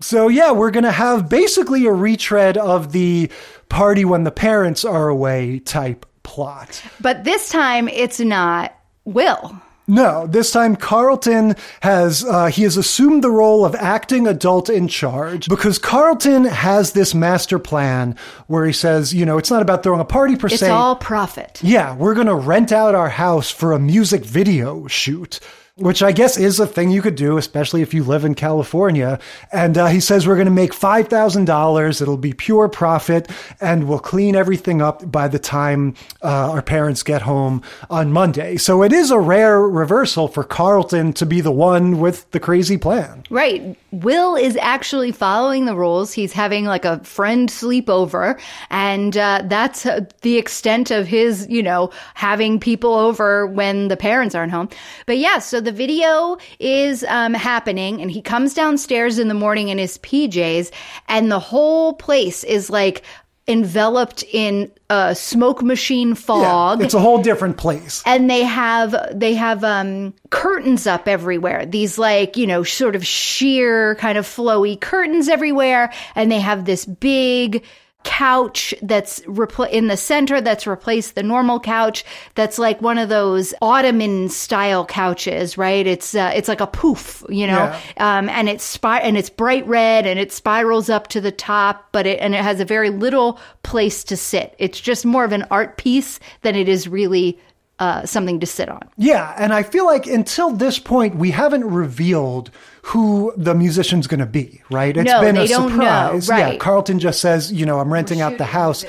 So, yeah, we're going to have basically a retread of the party when the parents are away type plot. But this time it's not Will. No, this time Carlton has uh, he has assumed the role of acting adult in charge because Carlton has this master plan where he says, you know, it's not about throwing a party per It's se. all profit. Yeah, we're going to rent out our house for a music video shoot. Which I guess is a thing you could do, especially if you live in California. And uh, he says we're going to make five thousand dollars. It'll be pure profit, and we'll clean everything up by the time uh, our parents get home on Monday. So it is a rare reversal for Carlton to be the one with the crazy plan. Right. Will is actually following the rules. He's having like a friend sleepover, and uh, that's uh, the extent of his, you know, having people over when the parents aren't home. But yeah, so the video is um, happening, and he comes downstairs in the morning in his PJs, and the whole place is like enveloped in a smoke machine fog. It's a whole different place. and they have they have um curtains up everywhere. These like you know sort of sheer kind of flowy curtains everywhere. And they have this big couch that's repl- in the center that's replaced the normal couch that's like one of those ottoman style couches right? It's uh, it's like a poof you know? Um, and it's spir- and it's bright red and it spirals up to the top but it and it has a very little place to sit. It's just more of an art piece than it is really uh, something to sit on. Yeah, and I feel like until this point, we haven't revealed who the musician's going to be, right? It's No, been a know, surprise. Yeah. Carlton just says, you know, I'm renting out the house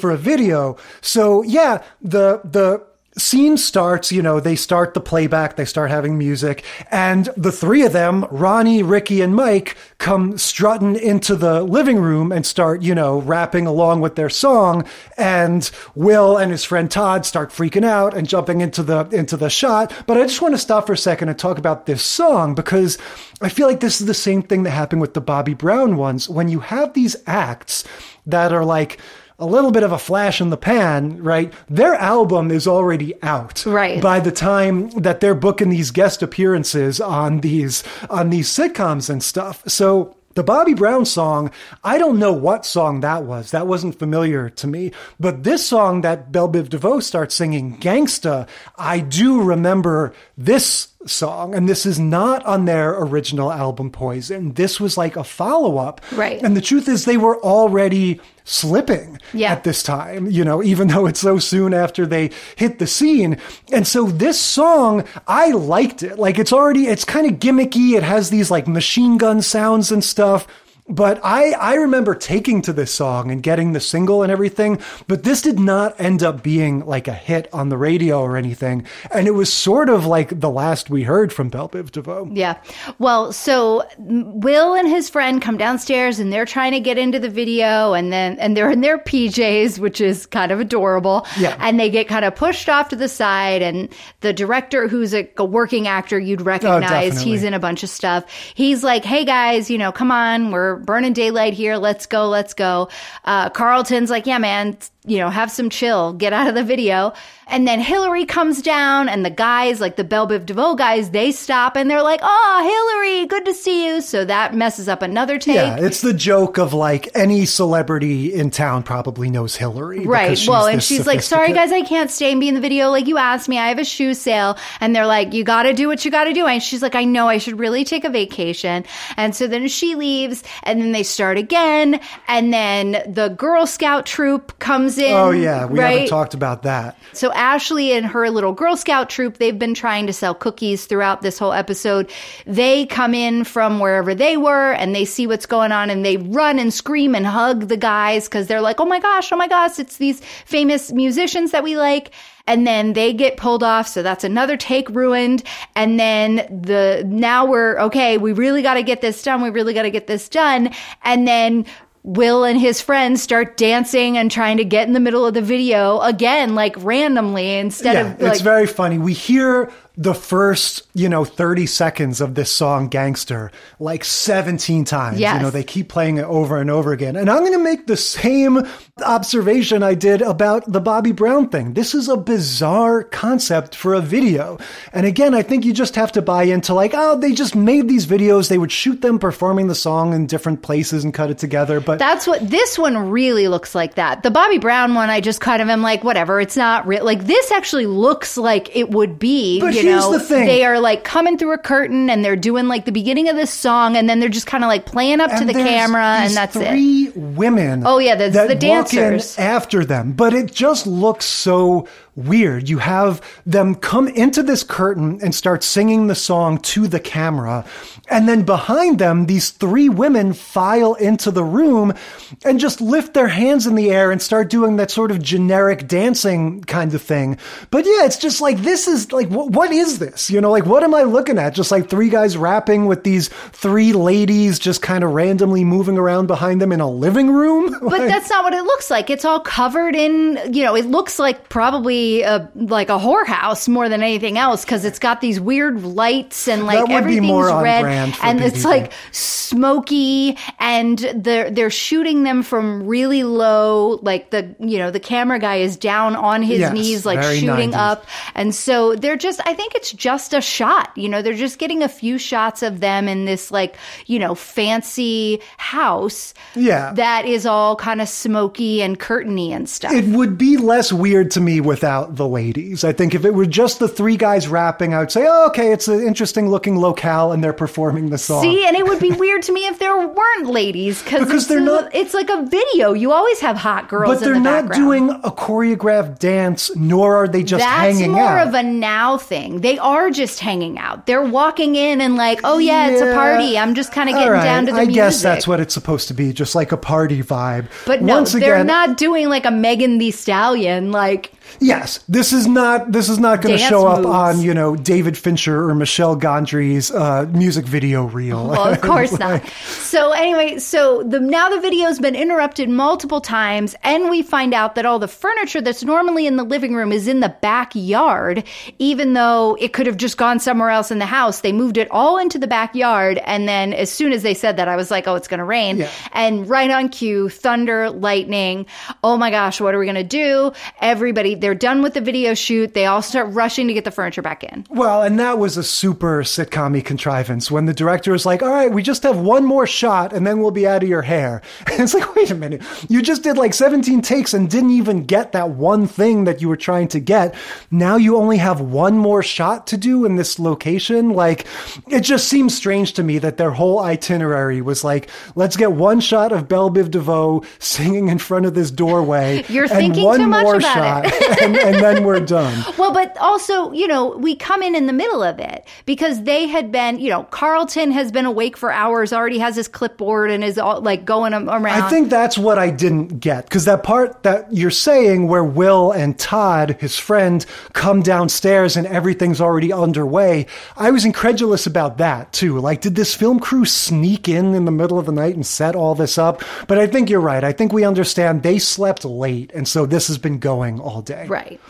for a video. So yeah, the the scene starts, you know, they start the playback, they start having music, and the three of them, Ronnie, Ricky, and Mike, come strutting into the living room and start, you know, rapping along with their song. And Will and his friend Todd start freaking out and jumping into the into the shot. But I just want to stop for a second and talk about this song because I feel like this is the same thing that happened with the Bobby Brown ones. When you have these acts that are like a little bit of a flash in the pan, right? Their album is already out. Right. By the time that they're booking these guest appearances on these on these sitcoms and stuff. So the Bobby Brown song, I don't know what song that was. That wasn't familiar to me. But this song that Bell Biv DeVoe starts singing, Gangsta, I do remember this song. And this is not on their original album, Poison. This was like a follow up. Right. And the truth is, they were already slipping Yeah. at this time, you know, even though it's so soon after they hit the scene. And so this song, I liked it. Like it's already, it's kind of gimmicky. It has these like machine gun sounds and stuff. But I, I remember taking to this song and getting the single and everything, but this did not end up being like a hit on the radio or anything. And it was sort of like the last we heard from Bell Biv DeVoe. Yeah. Well, so Will and his friend come downstairs and they're trying to get into the video and then and they're in their PJs, which is kind of adorable. Yeah. And they get kind of pushed off to the side and the director who's a, a working actor you'd recognize, oh, definitely. he's in a bunch of stuff. He's like, "Hey guys, you know, come on, we're burning daylight here. Let's go, let's go." Uh, Carlton's like, "Yeah, man, you know, have some chill, get out of the video." And then Hillary comes down, and the guys, like the Bell Biv DeVoe guys, they stop and they're like, "Oh, Hillary, good to see you." So that messes up another take. Yeah, it's the joke of like any celebrity in town probably knows Hillary. Right. Well, and she's like, sorry, guys, I can't stay and be in the video. Like, you asked me, I have a shoe sale. And they're like, you got to do what you got to do. And she's like, I know I should really take a vacation. And so then she leaves and then they start again. And then the Girl Scout troop comes in. Oh, yeah, we right? haven't talked about that. So Ashley and her little Girl Scout troop, they've been trying to sell cookies throughout this whole episode. They come in from wherever they were and they see what's going on and they run and scream and hug the guys because they're like, oh my gosh, oh my gosh, it's these famous musicians that we like. And then they get pulled off. So that's another take ruined. And then the, now we're, okay, we really got to get this done. We really got to get this done. And then Will and his friends start dancing and trying to get in the middle of the video again, like randomly instead yeah, of like, it's very funny. We hear the first, you know, 30 seconds of this song, Gangsta, like 17 times. Yes. You know, they keep playing it over and over again. And I'm going to make the same observation I did about the Bobby Brown thing. This is a bizarre concept for a video. And again, I think you just have to buy into like, oh, they just made these videos. They would shoot them performing the song in different places and cut it together. But That's what this one really looks like that. The Bobby Brown one, I just kind of am like, whatever, it's not real. Like this actually looks like it would be, But you here's know, the thing. they are like coming through a curtain and they're doing like the beginning of this song and then they're just kind of like playing up to the camera and that's it. three women. Oh, yeah, that's that the dancers. after them, but it just looks so weird. You have them come into this curtain and start singing the song to the camera, and then behind them, these three women file into the room and just lift their hands in the air and start doing that sort of generic dancing kind of thing. But yeah, it's just like this is like what, what is this? You know, like what am I looking at? Just like three guys rapping with these three ladies just kind of randomly moving around behind them in a living room. But that's not what it looks like. It's all covered in, you know, it looks like probably a, like a whorehouse more than anything else because it's got these weird lights and like That would be everything's red and it's like smoky and they're they're shooting them from really low. Like the you know the camera guy is down on his Yes, knees, like shooting 90s. up, and so they're just. I think it's just a shot. You know, they're just getting a few shots of them in this like you know fancy house. Yeah. that is all kind of smoky and curtainy and stuff. It would be less weird to me without the ladies. I think if it were just the three guys rapping, I would say, oh, okay, it's an interesting looking locale and they're performing the song. See, and it would be weird to me if there weren't ladies Because because they're not- It's like a video. You always have hot girls, but they're the not doing a choreographed dance, nor are they just That's hanging out. That's more of a now thing. They are just hanging out. They're walking in and like, oh yeah, it's a party. I'm just kind of getting right, down to the I music. guess that's what it's supposed to be, just like a party vibe. But no, Once they're again, not doing like a Megan Thee Stallion. Like, Yes, this is not this is not going to show up moves. on you know David Fincher or Michel Gondry's uh, music video reel. well, of course not. So anyway, so the now the video's been interrupted multiple times, and we find out that all the furniture that's normally in the living room is in the backyard, even though it could have just gone somewhere else in the house. They moved it all into the backyard, and then as soon as they said that, I was like, "Oh, it's going to rain!" Yeah. And right on cue, thunder, lightning. Oh my gosh, what are we going to do? Everybody, they're done with the video shoot. They all start rushing to get the furniture back in. Well, and that was a super sitcom contrivance when the director was like, all right, we just have one more shot and then we'll be out of your hair. And it's like, wait a minute. You just did like 17 takes and didn't even get that one thing that you were trying to get. Now you only have one more shot to do in this location. Like, it just seems strange to me that their whole itinerary was like, let's get one shot of Bell Biv DeVoe singing in front of this doorway. You're thinking too much about it. and, and then we're done. Well, but also, you know, we come in in the middle of it because they had been, you know, Carlton has been awake for hours, already has his clipboard and is all like going around. I think that's what I didn't get because that part that you're saying where Will and Todd, his friend, come downstairs and everything's already underway. I was incredulous about that too. Like, did this film crew sneak in in the middle of the night and set all this up? But I think you're right. I think we understand they slept late, and so this has been going all day. Right.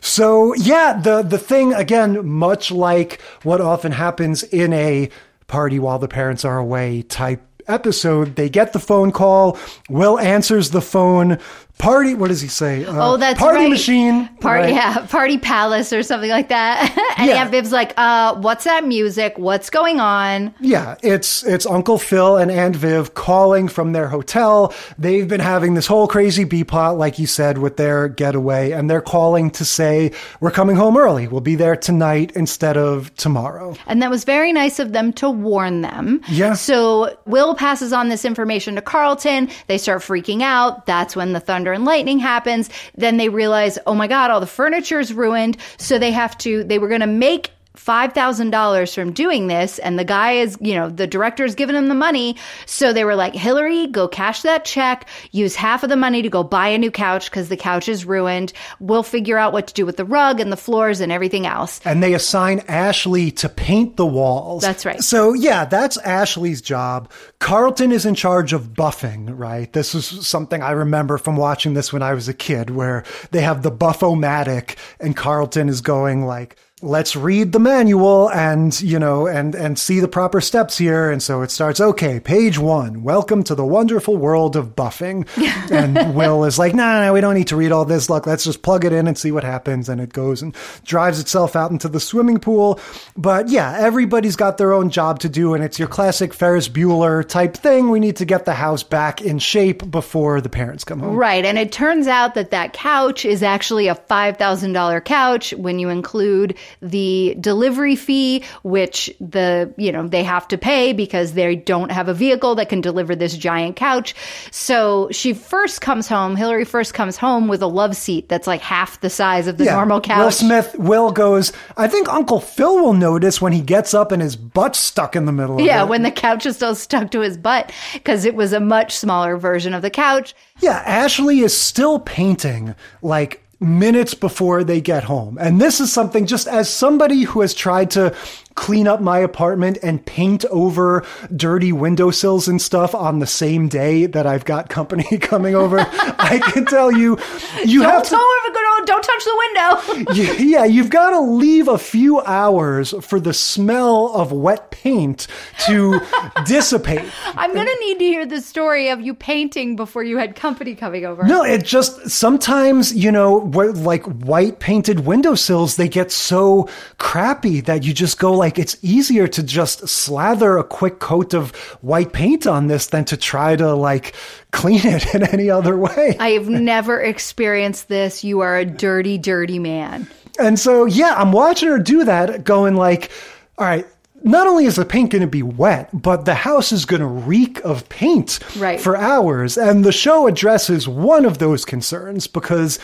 So yeah, the the thing again, much like what often happens in a party while the parents are away type episode, they get the phone call. Will answers the phone. Party. What does he say? Uh, Oh, that's party right. machine. Party, right? yeah, party palace or something like that. and Yeah. Aunt Viv's like, uh, what's that music? What's going on? Yeah, it's it's Uncle Phil and Aunt Viv calling from their hotel. They've been having this whole crazy B plot, like you said, with their getaway, and they're calling to say we're coming home early. We'll be there tonight instead of tomorrow. And that was very nice of them to warn them. Yeah. So Will passes on this information to Carlton. They start freaking out. That's when the thunder and lightning happens. Then they realize, oh my God, all the furniture is ruined. So they have to, they were going to make $5,000 from doing this. And the guy is, you know, the director is giving him the money. So they were like, Hillary, go cash that check, use half of the money to go buy a new couch because the couch is ruined. We'll figure out what to do with the rug and the floors and everything else. And they assign Ashley to paint the walls. That's right. So, yeah, that's Ashley's job. Carlton is in charge of buffing, right? This is something I remember from watching this when I was a kid, where they have the buffomatic and Carlton is going like, let's read the manual and you know and and see the proper steps here. And so it starts okay page one welcome to the wonderful world of buffing. And will is like no nah, nah, we don't need to read all this. Look let's just plug it in and see what happens. And it goes and drives itself out into the swimming pool. But yeah everybody's got their own job to do. And it's your classic ferris bueller type thing. We need to get the house back in shape before the parents come home. Right. And it turns out that that couch is actually a $5000 couch when you include the delivery fee, which the, you know, they have to pay because they don't have a vehicle that can deliver this giant couch. So she first comes home, Hillary first comes home with a love seat that's like half the size of the Yeah. normal couch. Will Smith, Will goes, I think Uncle Phil will notice when he gets up and his butt's stuck in the middle of yeah, it. when the couch is still stuck to his butt because it was a much smaller version of the couch. Yeah, Ashley is still painting like minutes before they get home. And this is something just as somebody who has tried to clean up my apartment and paint over dirty windowsills and stuff on the same day that I've got company coming over, I can tell you, you Don't, have to. don't, don't, don't touch the window. Yeah, you've got to leave a few hours for the smell of wet paint to dissipate. I'm going to need to hear the story of you painting before you had company coming over. No, it just sometimes, you know, like white painted windowsills, they get so crappy that you just go like, it's easier to just slather a quick coat of white paint on this than to try to like clean it in any other way. I have never experienced this. You are a dirty, dirty man. And so, yeah, I'm watching her do that, going like, all right, not only is the paint going to be wet, but the house is going to reek of paint Right. for hours. And the show addresses one of those concerns because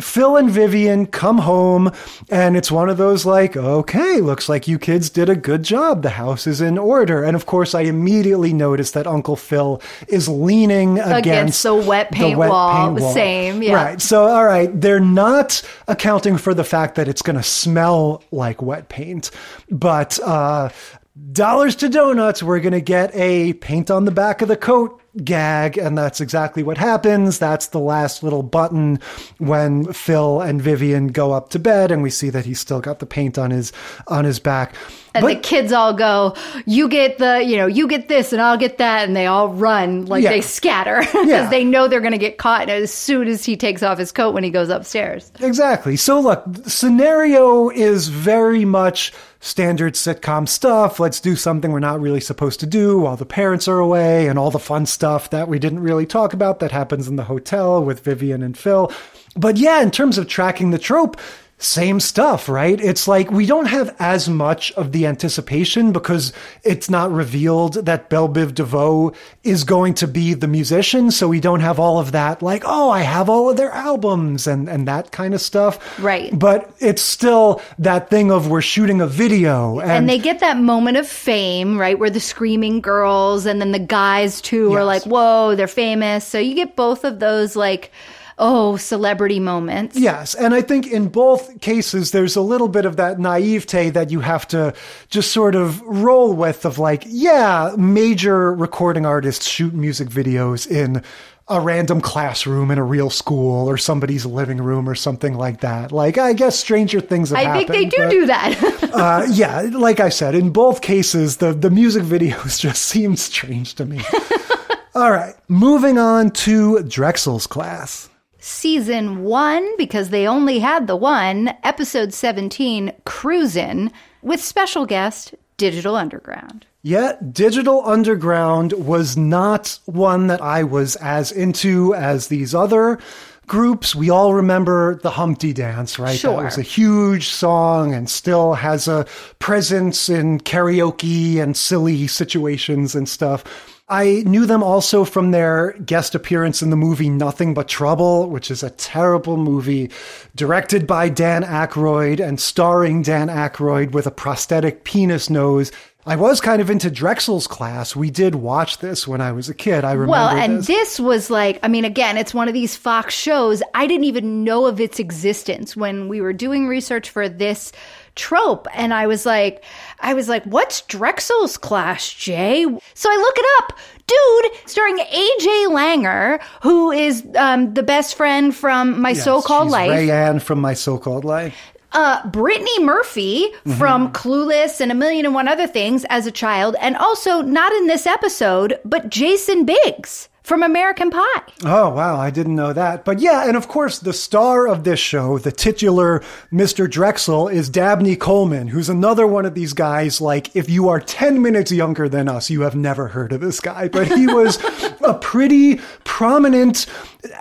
Phil and Vivian come home and it's one of those like, okay, looks like you kids did a good job. The house is in order. And of course, I immediately notice that Uncle Phil is leaning against, Against the wet paint wall. Same, yeah. Right. So, all right, they're not accounting for the fact that it's going to smell like wet paint, but uh, dollars to donuts, we're going to get a paint on the back of the coat gag, and that's exactly what happens. That's the last little button when Phil and Vivian go up to bed, and we see that he's still got the paint on his on his back. And the kids all go, you get the, you know, you get this and I'll get that. And they all run like Yeah. they scatter because Yeah. they know they're going to get caught as soon as he takes off his coat when he goes upstairs. Exactly. So look, scenario is very much standard sitcom stuff. Let's do something we're not really supposed to do while the parents are away and all the fun stuff that we didn't really talk about that happens in the hotel with Vivian and Phil. But yeah, in terms of tracking the trope, same stuff, right? It's like we don't have as much of the anticipation because it's not revealed that Bell Biv DeVoe is going to be the musician. So we don't have all of that, like, oh, I have all of their albums and, and that kind of stuff. Right. But it's still that thing of we're shooting a video. And, And they get that moment of fame, right? Where the screaming girls and then the guys too are like, whoa, they're famous. So you get both of those, like, oh, celebrity moments. Yes, and I think in both cases there's a little bit of that naivete that you have to just sort of roll with of like, yeah, major recording artists shoot music videos in a random classroom in a real school or somebody's living room or something like that. Like, I guess stranger things have I think they do but- do that. uh, yeah, like I said, in both cases, the, the music videos just seem strange to me. All right, moving on to Drexell's class. Season one, because they only had the one, episode 17, Cruisin', with special guest Digital Underground. Yet, Digital Underground was not one that I was as into as these other groups. We all remember the Humpty Dance, right? Sure. That was a huge song and still has a presence in karaoke and silly situations and stuff. I knew them also from their guest appearance in the movie Nothing But Trouble, which is a terrible movie directed by Dan Aykroyd and starring Dan Aykroyd with a prosthetic penis nose. I was kind of into Drexell's class. We did watch this when I was a kid. I remember Well, and this. this was like, I mean, again, it's one of these Fox shows. I didn't even know of its existence when we were doing research for this trope. And I was like, I was like, what's Drexell's class, Jay? So I look it up. Dude, starring AJ Langer, who is um, the best friend from My Yes, So-Called Life. Rayanne from My So-Called Life. uh, Brittany Murphy Mm-hmm. from Clueless and a million and one other things as a child, and also not in this episode, but Jason Biggs from American Pie. Oh, wow. I didn't know that. But yeah, and of course, the star of this show, the titular Mr. Drexell, is Dabney Coleman, who's another one of these guys. Like, if you are 10 minutes younger than us, you have never heard of this guy. But he was a pretty prominent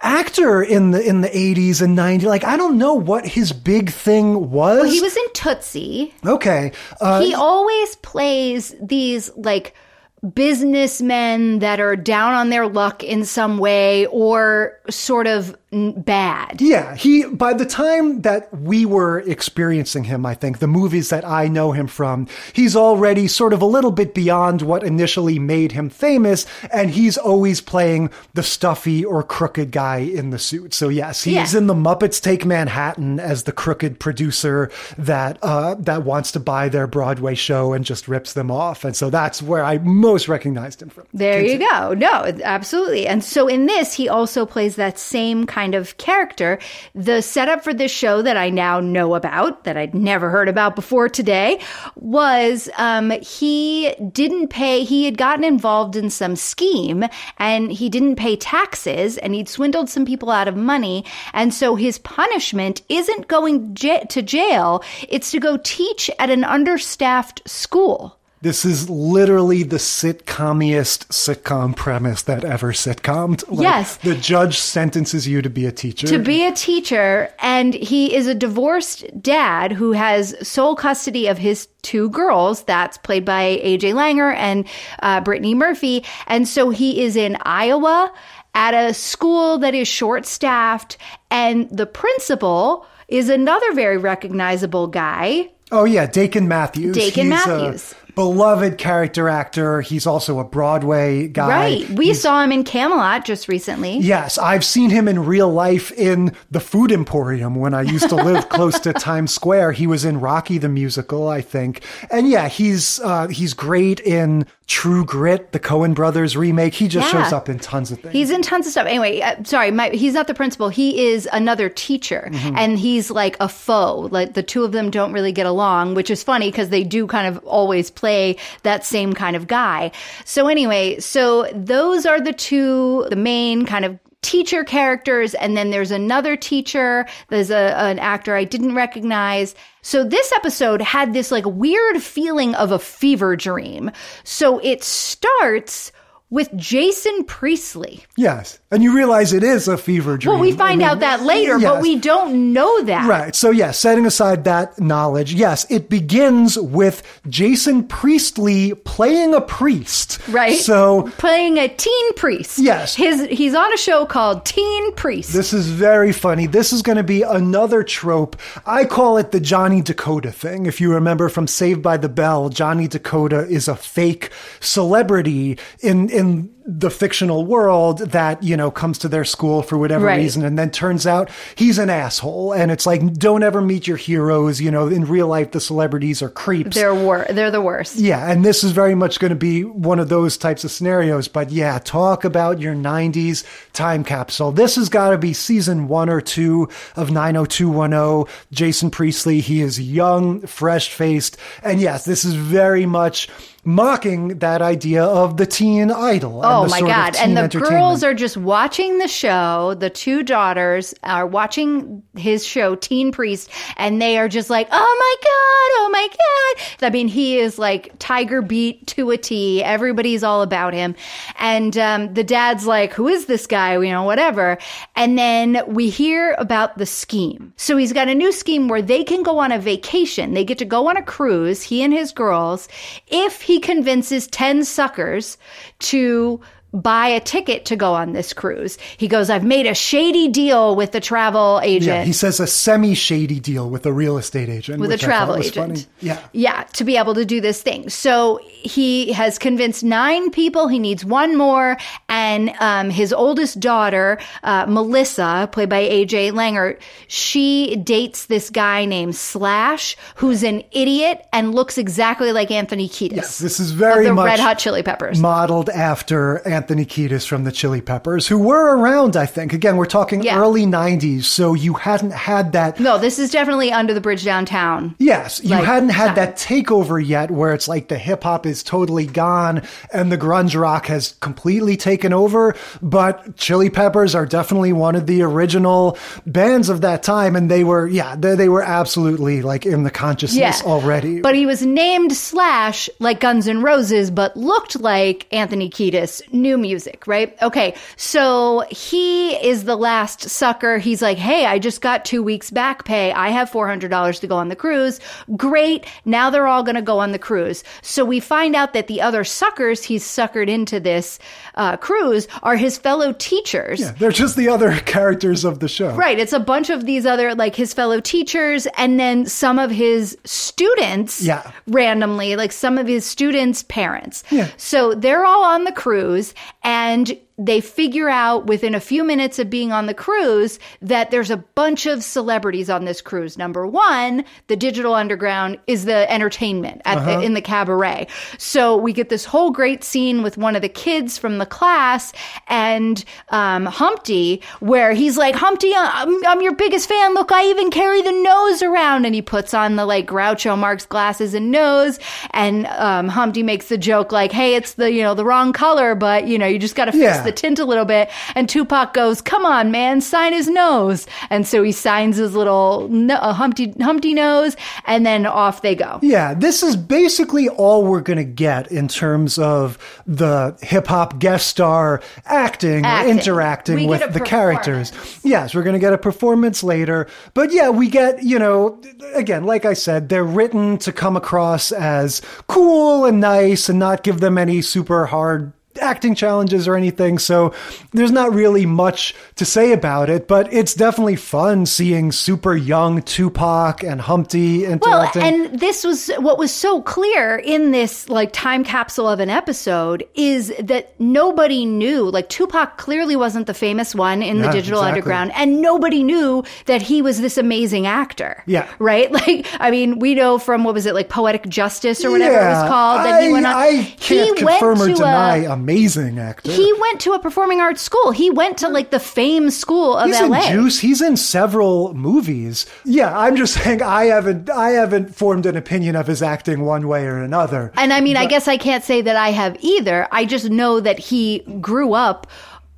actor in the in the 80s and 90s. Like, I don't know what his big thing was. Well, he was in Tootsie. okay. Uh, he always plays these like businessmen that are down on their luck in some way or sort of bad. Yeah, he by the time that we were experiencing him, I think the movies that I know him from, he's already sort of a little bit beyond what initially made him famous, and he's always playing the stuffy or crooked guy in the suit. So yes, he's Yeah. in the Muppets Take Manhattan as the crooked producer that uh, that wants to buy their Broadway show and just rips them off, and so that's where I most recognized him from. There you go. No, absolutely. And so in this, he also plays that same kind of character. The setup for this show that I now know about, that I'd never heard about before today, was um, he didn't pay, he had gotten involved in some scheme and he didn't pay taxes and he'd swindled some people out of money. And so his punishment isn't going j- to jail, it's to go teach at an understaffed school. This is literally the sitcomiest sitcom premise that ever sitcomed. Like, Yes. The judge sentences you to be a teacher. to be a teacher and he is a divorced dad who has sole custody of his two girls that's played by aj langer and uh, brittany murphy and so he is in iowa at a school that is short staffed and the principal is another very recognizable guy oh, yeah, Dakin Matthews. Dakin He's Matthews. Beloved character actor. He's also a Broadway guy. right we saw him in camelot just recently Yes, I've seen him in real life in the Food Emporium when I used to live close to Times Square. He was in Rocky the musical, I think. And yeah, he's uh, he's great in True Grit, the Coen Brothers remake. He just Yeah. shows up in tons of things. He's in tons of stuff. Anyway, uh, sorry, my, he's not the principal. He is another teacher, Mm-hmm. and he's like a foe. Like the two of them don't really get along, which is funny because they do kind of always play that same kind of guy. So anyway, so those are the two, the main kind of teacher characters and then there's another teacher there's a, an actor i didn't recognize so this episode had this like weird feeling of a fever dream so it starts with jason priestley Yes. And you realize it is a fever dream. well we find I mean, out that later yes. but we don't know that Right. So, yes, setting aside that knowledge, yes, it begins with Jason Priestley playing a priest. right So, playing a teen priest Yes. his he's on a show called teen priest This is very funny. This is going to be another trope. I call it the Johnny Dakota thing. If you remember from Saved by the Bell, Johnny Dakota is a fake celebrity in in the fictional world that, you know, comes to their school for whatever Right. reason and then turns out he's an asshole and it's like don't ever meet your heroes, you know, in real life the celebrities are creeps. they're wor- they're the worst Yeah, and this is very much going to be one of those types of scenarios. But yeah, talk about your 90s time capsule. This has got to be season one or two of 90210. Jason Priestley, he is young, fresh faced. And yes, this is very much mocking that idea of the teen idol. Oh and the my sort of god! teen And the girls are just watching the show. The two daughters are watching his show, Teen Priest, and they are just like, "Oh my god! Oh my god!" I mean, he is like Tiger Beat to a T. Everybody's all about him, and um, the dad's like, "Who is this guy?" You know, whatever. And then we hear about the scheme. So he's got a new scheme where they can go on a vacation. They get to go on a cruise. He and his girls, if he convinces ten suckers to buy a ticket to go on this cruise. He goes, I've made a shady deal with the travel agent. Yeah, he says a semi shady deal with a real estate agent. with a which I thought travel agent. funny. Yeah. Yeah, to be able to do this thing. So he has convinced nine people. He needs one more. And um, his oldest daughter, uh, Melissa, played by AJ Langer, she dates this guy named Slash, who's an idiot and looks exactly like Anthony Kiedis. Yes, this is very the much Red Hot Chili Peppers. modeled after Anthony Kiedis from the Chili Peppers, who were around, I think. Again, we're talking Yeah. early 90s, so you hadn't had that. no, this is definitely under the bridge downtown. Yes, you Like, hadn't had that takeover yet where it's like the hip hop is totally gone and the grunge rock has completely taken over. But Chili Peppers are definitely one of the original bands of that time. And they were, yeah, they, they were absolutely like in the consciousness already. But he was named Slash like Guns N' Roses, but looked like Anthony Kiedis, new music, right? Okay, so he is the last sucker. He's like, hey, I just got two weeks back pay. I have $400 to go on the cruise. Great. Now they're all going to go on the cruise. So we find out that the other suckers he's suckered into this uh, cruise are his fellow teachers. yeah, they're just the other characters of the show. Right. It's a bunch of these other, like his fellow teachers, and then some of his students Yeah. randomly, like some of his students' parents. Yeah. So they're all on the cruise, and they figure out within a few minutes of being on the cruise that there's a bunch of celebrities on this cruise. Number one, the digital underground is the entertainment at Uh-huh. the, in the cabaret. So we get this whole great scene with one of the kids from the class and um, Humpty, where he's like, Humpty, I'm, I'm your biggest fan. Look, I even carry the nose around. And he puts on the like Groucho Marx glasses and nose. And um, Humpty makes the joke like, hey, it's the, you know, the wrong color, but, you know, you just got to fix Yeah. The tint a little bit. And Tupac goes, come on, man, sign his nose. And so he signs his little no, Humpty, Humpty nose. And then off they go. Yeah, this is basically all we're going to get in terms of the hip hop guest star acting, Acting. or interacting We with the characters. Yes, we're going to get a performance later. But yeah, we get, you know, again, like I said, they're written to come across as cool and nice and not give them any super hard acting challenges or anything. So there's not really much to say about it, but it's definitely fun seeing super young Tupac and Humpty interacting. Well, and this was what was so clear in this like time capsule of an episode is that nobody knew. Like Tupac clearly wasn't the famous one in the Yeah, digital exactly. underground, and nobody knew that he was this amazing actor. Yeah. right. Like, I mean, we know from what was it like Poetic Justice or whatever it was called that I, he went on. I can't he confirm or deny A, amazing actor. he went to a performing arts school. He went to like the fame school of He's LA. in Juice. He's in several movies. Yeah, I'm just saying I haven't I haven't formed an opinion of his acting one way or another. And I mean, I guess I can't say that I have either. I just know that he grew up,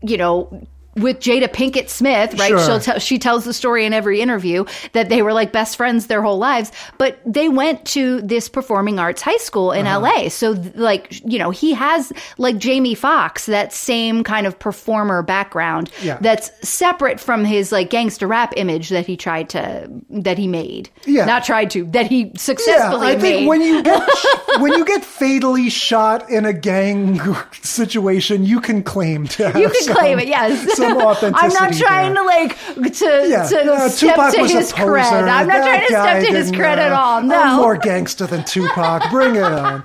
you know, with Jada Pinkett Smith, right? Sure. She'll tell, she tells the story in every interview that they were like best friends their whole lives, but they went to this performing arts high school in Uh-huh. LA. So th- like, you know, he has like Jamie Foxx, that same kind of performer background Yeah. that's separate from his like gangster rap image that he tried to, that he made. Yeah. Not tried to, that he successfully Yeah, I made. think when you get when you get fatally shot in a gang situation, you can claim to have You can some- claim it, yes. Some authenticity. I'm not trying there. to like to Yeah, to no, step Tupac to his cred. I'm not That trying to step to his cred at uh, all. I'm No. more gangster than Tupac. Bring it on.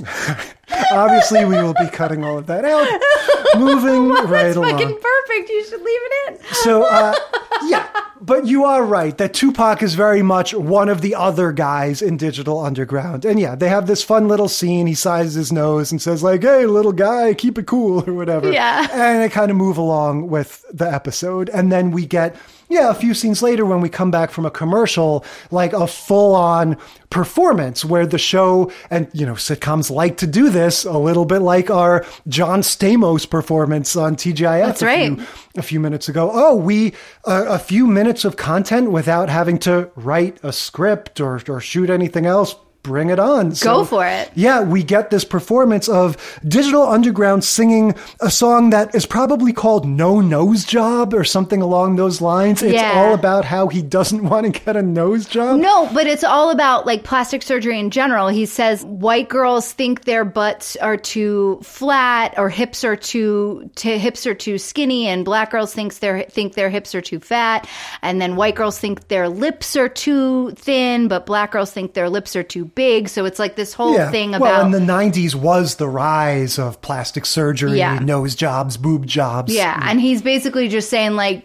Obviously, we will be cutting all of that out. Moving right That's along. fucking perfect. You should leave it in. So, uh, yeah, but you are right that Tupac is very much one of the other guys in Digital Underground. And yeah, they have this fun little scene. He sizes his nose and says, like, hey, little guy, keep it cool or whatever. Yeah. And they kind of move along with the episode. And then we get, yeah, a few scenes later when we come back from a commercial, like a full on performance where the show and, you know, sitcoms like to do this a little bit like our John Stamos performance on TGIF. That's a right. few- a few minutes ago. Oh, we uh, a few minutes of content without having to write a script or or shoot anything else. Bring it on. Go for it. Yeah, we get this performance of Digital Underground singing a song that is probably called No Nose Job or something along those lines. It's Yeah. all about how he doesn't want to get a nose job. No, but it's all about like plastic surgery in general. He says white girls think their butts are too flat or hips are too to hips are too skinny and black girls thinks their think their hips are too fat and then white girls think their lips are too thin but black girls think their lips are too big. So it's like this whole thing well, about in the 90s was the rise of plastic surgery, Yeah. nose jobs, boob jobs. Yeah, mm. and he's basically just saying like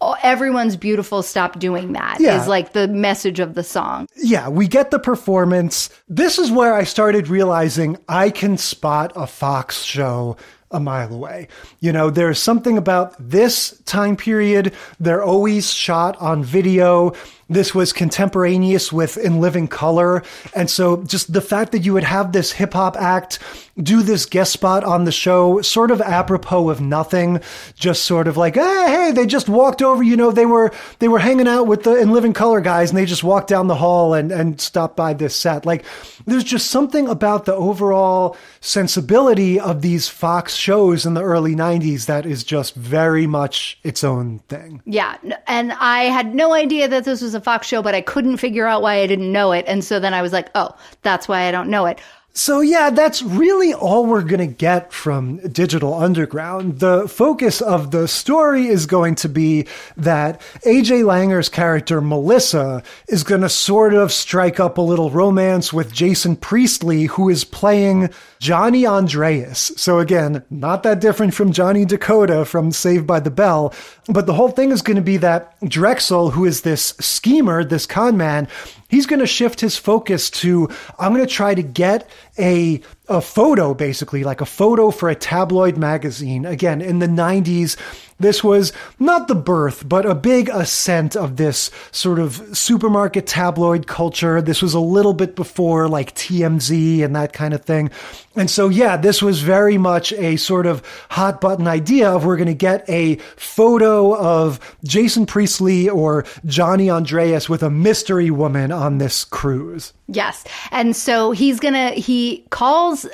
oh, everyone's beautiful stop doing that is Yeah. like the message of the song. yeah, we get the performance. This is where I started realizing I can spot a Fox show a mile away. You know, there's something about this time period. They're always shot on video. This was contemporaneous with In Living Color. And so just the fact that you would have this hip hop act do this guest spot on the show, sort of apropos of nothing, just sort of like, hey, hey, they just walked over, you know, they were, they were hanging out with the In Living Color guys and they just walked down the hall and, and stopped by this set. Like, there's just something about the overall sensibility of these Fox shows in the early 90s that is just very much its own thing. Yeah, and I had no idea that this was a Fox show, but I couldn't figure out why I didn't know it. And so then I was like, oh, that's why I don't know it. So yeah, that's really all we're going to get from Digital Underground. The focus of the story is going to be that AJ Langer's character Melissa is going to sort of strike up a little romance with Jason Priestley who is playing Johnny Andreas. So again, not that different from Johnny Dakota from Saved by the Bell, but the whole thing is going to be that Drexell who is this schemer, this con man, he's going to shift his focus to I'm going to try to get a a photo basically like a photo for a tabloid magazine. Again in the 90s this was not the birth but a big ascent of this sort of supermarket tabloid culture. This was a little bit before like TMZ and that kind of thing. And so yeah this was very much a sort of hot button idea of we're going to get a photo of Jason Priestley or Johnny Andreas with a mystery woman on this cruise. Yes. And so he's going to, he calls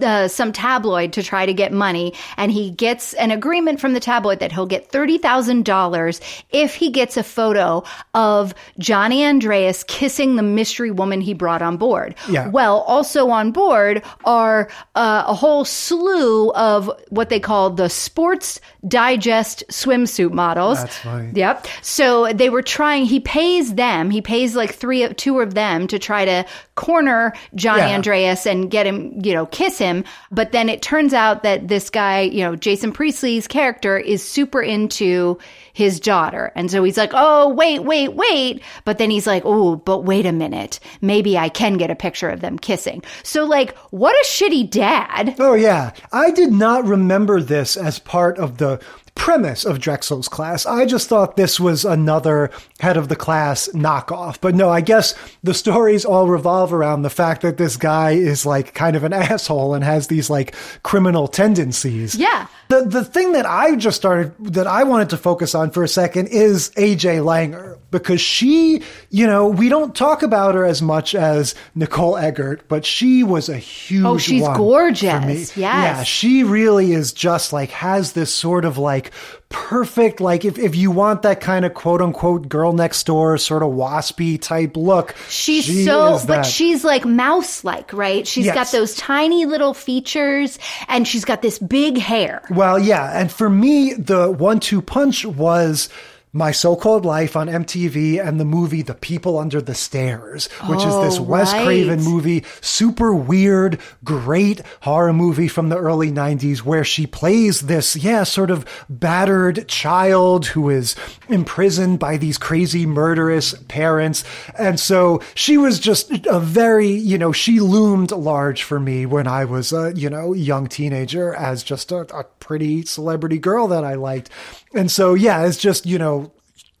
uh, some tabloid to try to get money and he gets an agreement from the tabloid that he'll get $30,000 if he gets a photo of Johnny Andreas kissing the mystery woman he brought on board. Yeah. Well, also on board are uh, a whole slew of what they call the Sports Digest swimsuit models. That's funny. Yep. So they were trying, he pays them, he pays like three, two of them to try to corner Johnny Yeah. Andreas and get him, you know, kiss him. But then it turns out that this guy, you know, Jason Priestley's character is super into his daughter. And so he's like, oh, wait, wait, wait. But then he's like, oh, but wait a minute. Maybe I can get a picture of them kissing. So, like, what a shitty dad. Oh, yeah. I did not remember this as part of the premise of Drexell's class. I just thought this was another head of the class knockoff. But no, I guess the stories all revolve around the fact that this guy is like kind of an asshole and has these like criminal tendencies. Yeah. The the thing that I just started that I wanted to focus on for a second is AJ Langer because she, you know, we don't talk about her as much as Nicole Eggert, but she was a huge Oh, she's one gorgeous. for me. Yes. Yeah, she really is just like has this sort of like perfect like if, if you want that kind of quote unquote girl next door sort of waspy type look She's she so, but she's like mouse like, right? She's got those tiny little features and she's got this big hair. Well, yeah, and for me, the one-two punch was my so-called life on MTV and the movie The People Under the Stairs, which is this Oh, Wes right. Craven movie, super weird, great horror movie from the early 90s where she plays this, yeah, sort of battered child who is imprisoned by these crazy murderous parents. And so she was just a very, you know, she loomed large for me when I was a, you know, young teenager as just a, a pretty celebrity girl that I liked. And so, yeah, it's just, you know,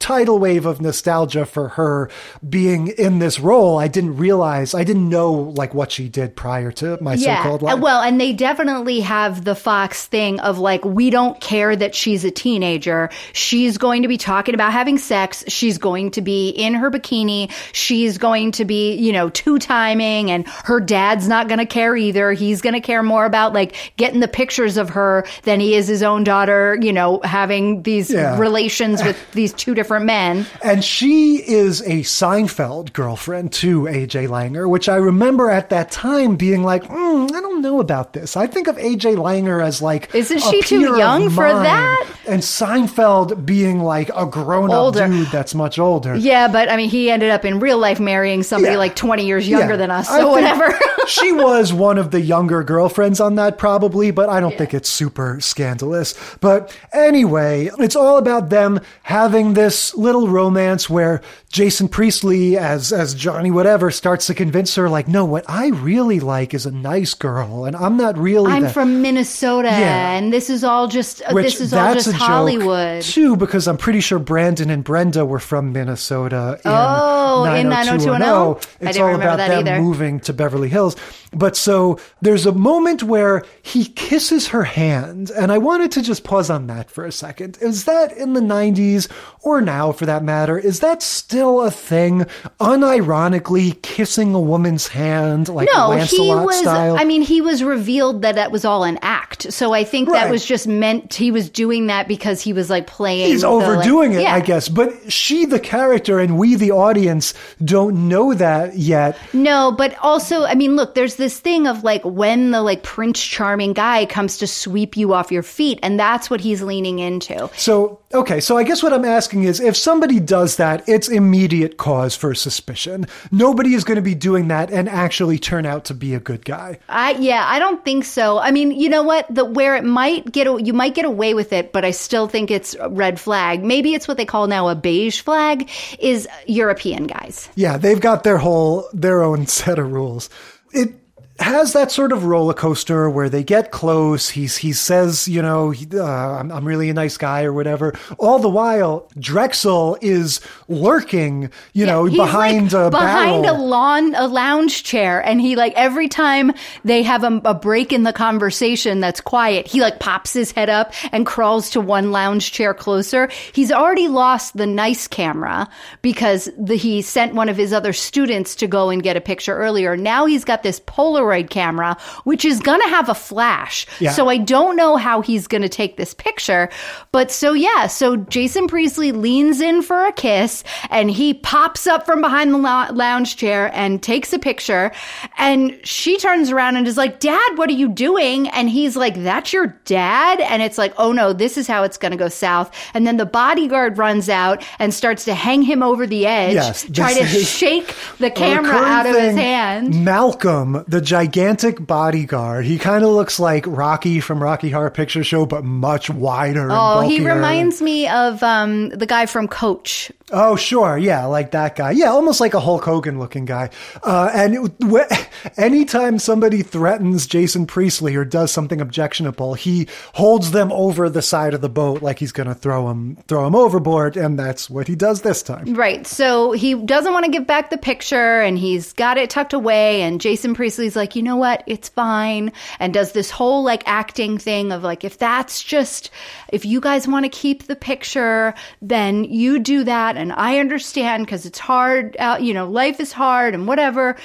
tidal wave of nostalgia for her being in this role. I didn't realize, I didn't know like what she did prior to my so-called Uh, life. Well, and they definitely have the Fox thing of like, we don't care that she's a teenager. She's going to be talking about having sex. She's going to be in her bikini. She's going to be, you know, two timing and her dad's not going to care either. He's going to care more about like getting the pictures of her than he is his own daughter, you know, having these Yeah. relations with these two different men. And she is a Seinfeld girlfriend to AJ Langer, which I remember at that time being like, mm, I don't know about this. I think of AJ Langer as like, Isn't she too young for that? And Seinfeld being like a grown up dude that's much older. Yeah, but I mean, he ended up in real life marrying somebody Yeah. like 20 years younger Yeah. than us, so whatever. she was one of the younger girlfriends on that, probably, but I don't think it's super scandalous. But anyway, it's all about them having this little romance where Jason Priestley, as as Johnny whatever, starts to convince her, like, no, what I really like is a nice girl, and I'm not really. I'm the- from Minnesota, Yeah. and this is all just uh, which this is all just Hollywood. too, because I'm pretty sure Brandon and Brenda were from Minnesota. In Oh, in 90210. 90210? I It's didn't all remember about that them either. moving to Beverly Hills. But so there's a moment where he kisses her hand, and I wanted to just pause on that for a second. Is that in the 90s or now, for that matter? Is that still a thing? Unironically kissing a woman's hand, like no, Lancelot he was. style. I mean, he was revealed that that was all an act. So I think Right. that was just meant. He was doing that because he was like playing. He's the, like- overdoing it, Yeah. I guess. But she, the character, and we, the audience, don't know that yet. No, but also, I mean, look, there's this thing of like when the like Prince Charming guy comes to sweep you off your feet, and that's what he's leaning into. So, okay, so I guess what I'm asking is if somebody does that, it's immediate cause for suspicion. Nobody is going to be doing that and actually turn out to be a good guy. I yeah, I don't think so. I mean, you know what? The where it might get you might get away with it, but I still think it's red flag. Maybe it's what they call now a beige flag is European guys. Yeah, they've got their whole, their own set of rules. It has that sort of roller coaster where they get close. He's, he says, you know, uh, I'm, I'm really a nice guy or whatever. All the while, Drexell is lurking, you know, He's behind like a behind barrel. a lawn a lounge chair and he like every time they have a, a break in the conversation that's quiet he like pops his head up and crawls to one lounge chair closer he's already lost the nice camera because the, he sent one of his other students to go and get a picture earlier now he's got this polaroid camera which is gonna have a flash. Yeah. so i don't know how he's gonna take this picture but so yeah so jason priestley leans in for a kiss and he pops up from behind the lou- lounge chair and takes a picture. And she turns around and is like dad what are you doing? And he's like that's your dad? And it's like oh no this is how it's going to go south. And then the bodyguard runs out and starts to hang him over the edge Yes, try to shake the camera out of his thing, hand. Malcolm, the gigantic bodyguard. He kind of looks like Rocky from Rocky Horror Picture Show, but much wider. Oh, he reminds me of um, the guy from Coach. Oh, sure. Yeah, like that guy. Yeah, almost like a Hulk Hogan looking guy. Uh, and it, anytime somebody threatens Jason Priestley or does something objectionable, he holds them over the side of the boat like he's going to throw him, throw him overboard. And that's what he does this time. Right. So he doesn't want to give back the picture and he's got it tucked away. And Jason Priestley's like, you know what? It's fine. And does this whole like acting thing of like, if that's just, if you guys want to keep the picture, then you do that. And I understand because it's hard out, you know, life is hard and whatever.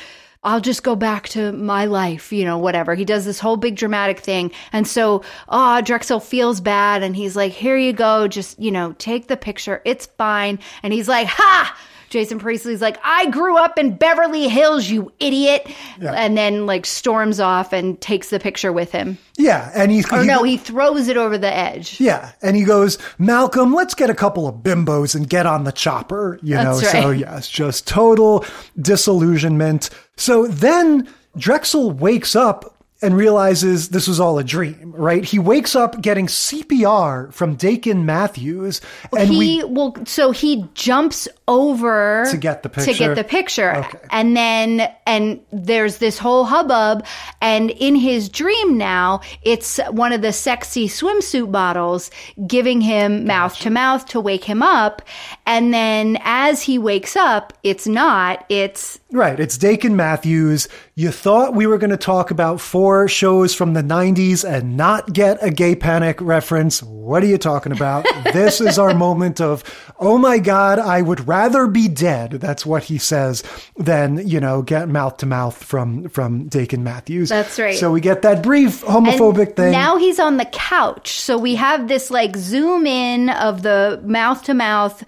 I'll just go back to my life, you know, whatever. He does this whole big dramatic thing. And so, ah, Drexell feels bad and he's like, here you go. Just, you know, take the picture. It's fine. And he's like, ha! Jason Priestley's like, I grew up in Beverly Hills, you idiot. And then like storms off and takes the picture with him. Yeah. And he, Or he- no, he throws it over the edge. Yeah, and he goes, Malcolm, let's get a couple of bimbos and get on the chopper. You know, That's so right. yes, just total disillusionment. So then Drexell wakes up and realizes this was all a dream, right? He wakes up getting CPR from Dakin Matthews, and he we will so he jumps over To get the picture. to get the picture Okay. and then and there's this whole hubbub and in his dream now it's one of the sexy swimsuit models giving him mouth to mouth to wake him up and then as he wakes up it's not it's Right, it's Dakin Matthews. You thought we were going to talk about four shows from the 90s and not get a gay panic reference. What are you talking about? this is our moment of, oh my God, I would rather be dead. That's what he says than, you know, get mouth to mouth from, from Dakin Matthews. That's right. So we get that brief homophobic And thing. Now he's on the couch. So we have this like zoom in of the mouth to mouth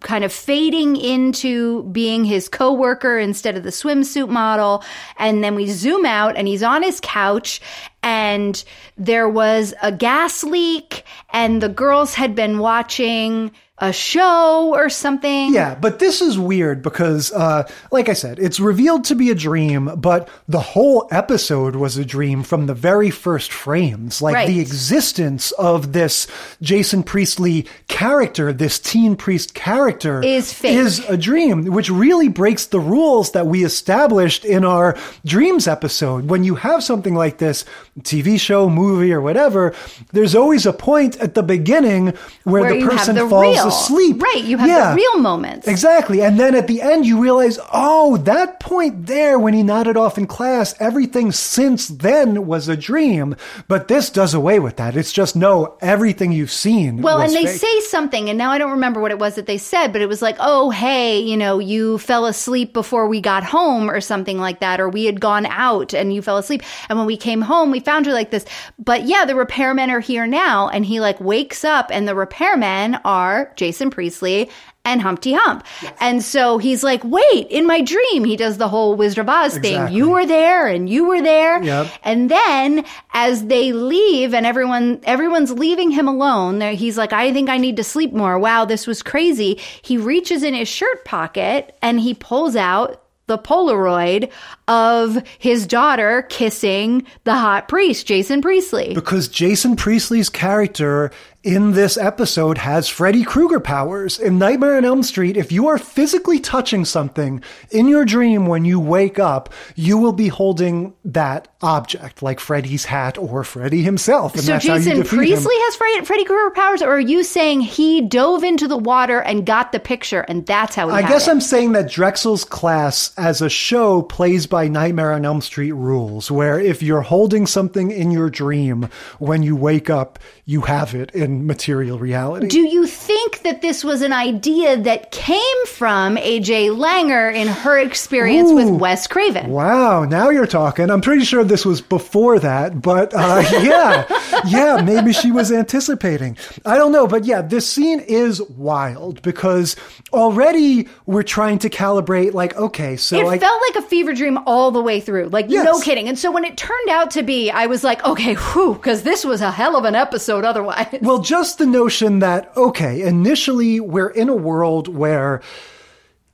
kind of fading into being his coworker instead of the swimsuit model. And then we zoom out and he's on his couch and there was a gas leak and the girls had been watching a show or something Yeah, but this is weird because, uh, like I said, it's revealed to be a dream, but the whole episode was a dream from the very first frames. Like Right. the existence of this Jason Priestley character, this teen priest character, Is fake. is a dream, which really breaks the rules that we established in our dreams episode. When you have something like this, TV show, movie, or whatever, there's always a point at the beginning where, where the person the falls real asleep. right you have Yeah. the real moments Exactly. And then at the end, you realize, oh, that point there when he nodded off in class, everything since then was a dream. But this does away with that. It's just, no, everything you've seen. Well, and they fake. say something, and now I don't remember what it was that they said, but it was like, oh, hey, you know, you fell asleep before we got home or something like that, or we had gone out and you fell asleep. And when we came home, we found you like this. But yeah, the repairmen are here now. And he like wakes up, and the repairmen are Jason Priestley and Humpty Hump. And so he's like, wait, in my dream, he does the whole Wizard of Oz thing. You were there and you were there. Yep. And then as they leave and everyone everyone's leaving him alone, he's like, I think I need to sleep more. Wow, this was crazy. He reaches in his shirt pocket and he pulls out the Polaroid of his daughter kissing the hot priest, Jason Priestley. Because Jason Priestley's character in this episode has Freddy Krueger powers. In Nightmare on Elm Street, if you are physically touching something in your dream when you wake up, you will be holding that object, like Freddy's hat or Freddy himself. And So that's how you Jason defeat him. Priestley has Freddy, Freddy Krueger powers, or are you saying he dove into the water and got the picture, and that's how he? I guess it? I'm saying that Drexell's class as a show plays by Nightmare on Elm Street rules, where if you're holding something in your dream, when you wake up, you have it in material reality. Do you think that this was an idea that came from AJ Langer in her experience with Wes Craven? Wow, now you're talking. I'm pretty sure this was before that, but uh, yeah, yeah, maybe she was anticipating. I don't know, but yeah, this scene is wild because already we're trying to calibrate, like, okay, so It I. felt like a fever dream all the way through. Like, Yes. no kidding. And so when it turned out to be, I was like, okay, whew, because this was a hell of an episode otherwise. Well, just the notion that, okay, initially we're in a world where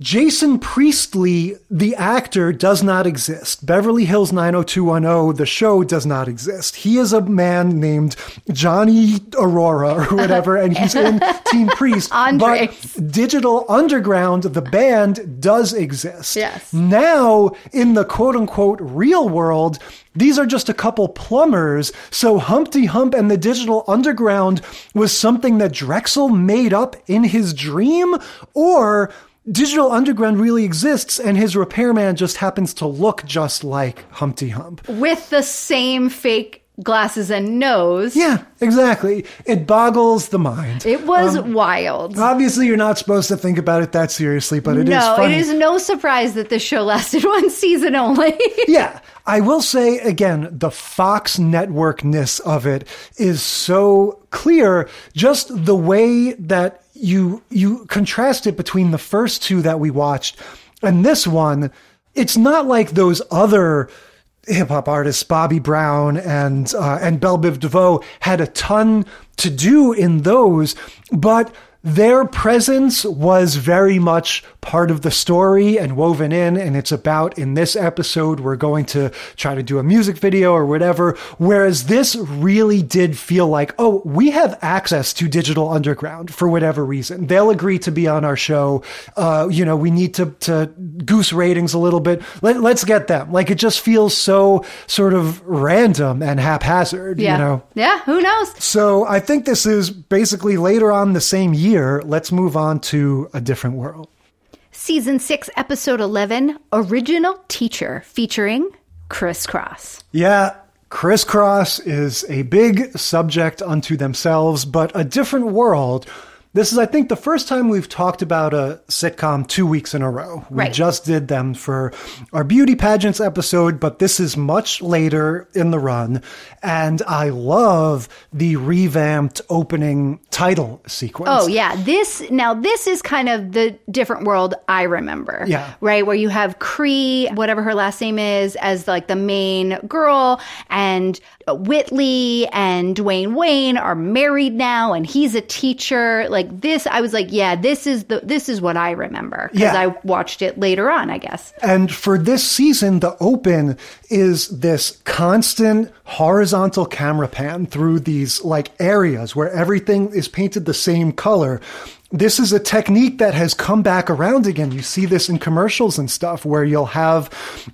Jason Priestley, the actor, does not exist. Beverly Hills 90210, the show, does not exist. He is a man named Johnny Aurora or whatever, and he's in Team Priest. But Digital Underground, the band, does exist. Yes. Now, in the quote unquote real world, these are just a couple plumbers. So Humpty Hump and the Digital Underground was something that Drexell made up in his dream? Or Digital Underground really exists and his repairman just happens to look just like Humpty Hump? With the same fake glasses and nose. Yeah, exactly. It boggles the mind. It was Um, wild. Obviously, you're not supposed to think about it that seriously, but it is no, funny. it is no surprise that this show lasted one season only. yeah. I will say again, the Fox networkness of it is so clear. Just the way that you, you contrast it between the first two that we watched and this one. It's not like those other hip hop artists, Bobby Brown and, uh, and Bell Biv DeVoe had a ton to do in those, but their presence was very much part of the story and woven in. And it's about in this episode, we're going to try to do a music video or whatever. Whereas this really did feel like, oh, we have access to Digital Underground for whatever reason. They'll agree to be on our show. Uh, you know, we need to, to goose ratings a little bit. Let, let's get them. Like it just feels so sort of random and haphazard, Yeah. you know? Yeah, who knows? So I think this is basically later on the same year. Let's move on to a different world. Season 6, Episode 11 Original Teacher, featuring Kriss Kross. Yeah, Kriss Kross is a big subject unto themselves, but a different world. This is, I think, the first time we've talked about a sitcom two weeks in a row. We Right. just did them for our beauty pageants episode, but this is much later in the run. And I love the revamped opening title sequence. Oh yeah, this now this is kind of the different world I remember. Yeah. right where you have Cree, whatever her last name is, as like the main girl, and Whitley and Dwayne Wayne are married now, and he's a teacher. Like this, I was like, yeah, this is the this is what I remember because Yeah. I watched it later on, I guess. And for this season, the open is this constant horizontal camera pan through these like areas where everything is painted the same color. This is a technique that has come back around again. You see this in commercials and stuff where you'll have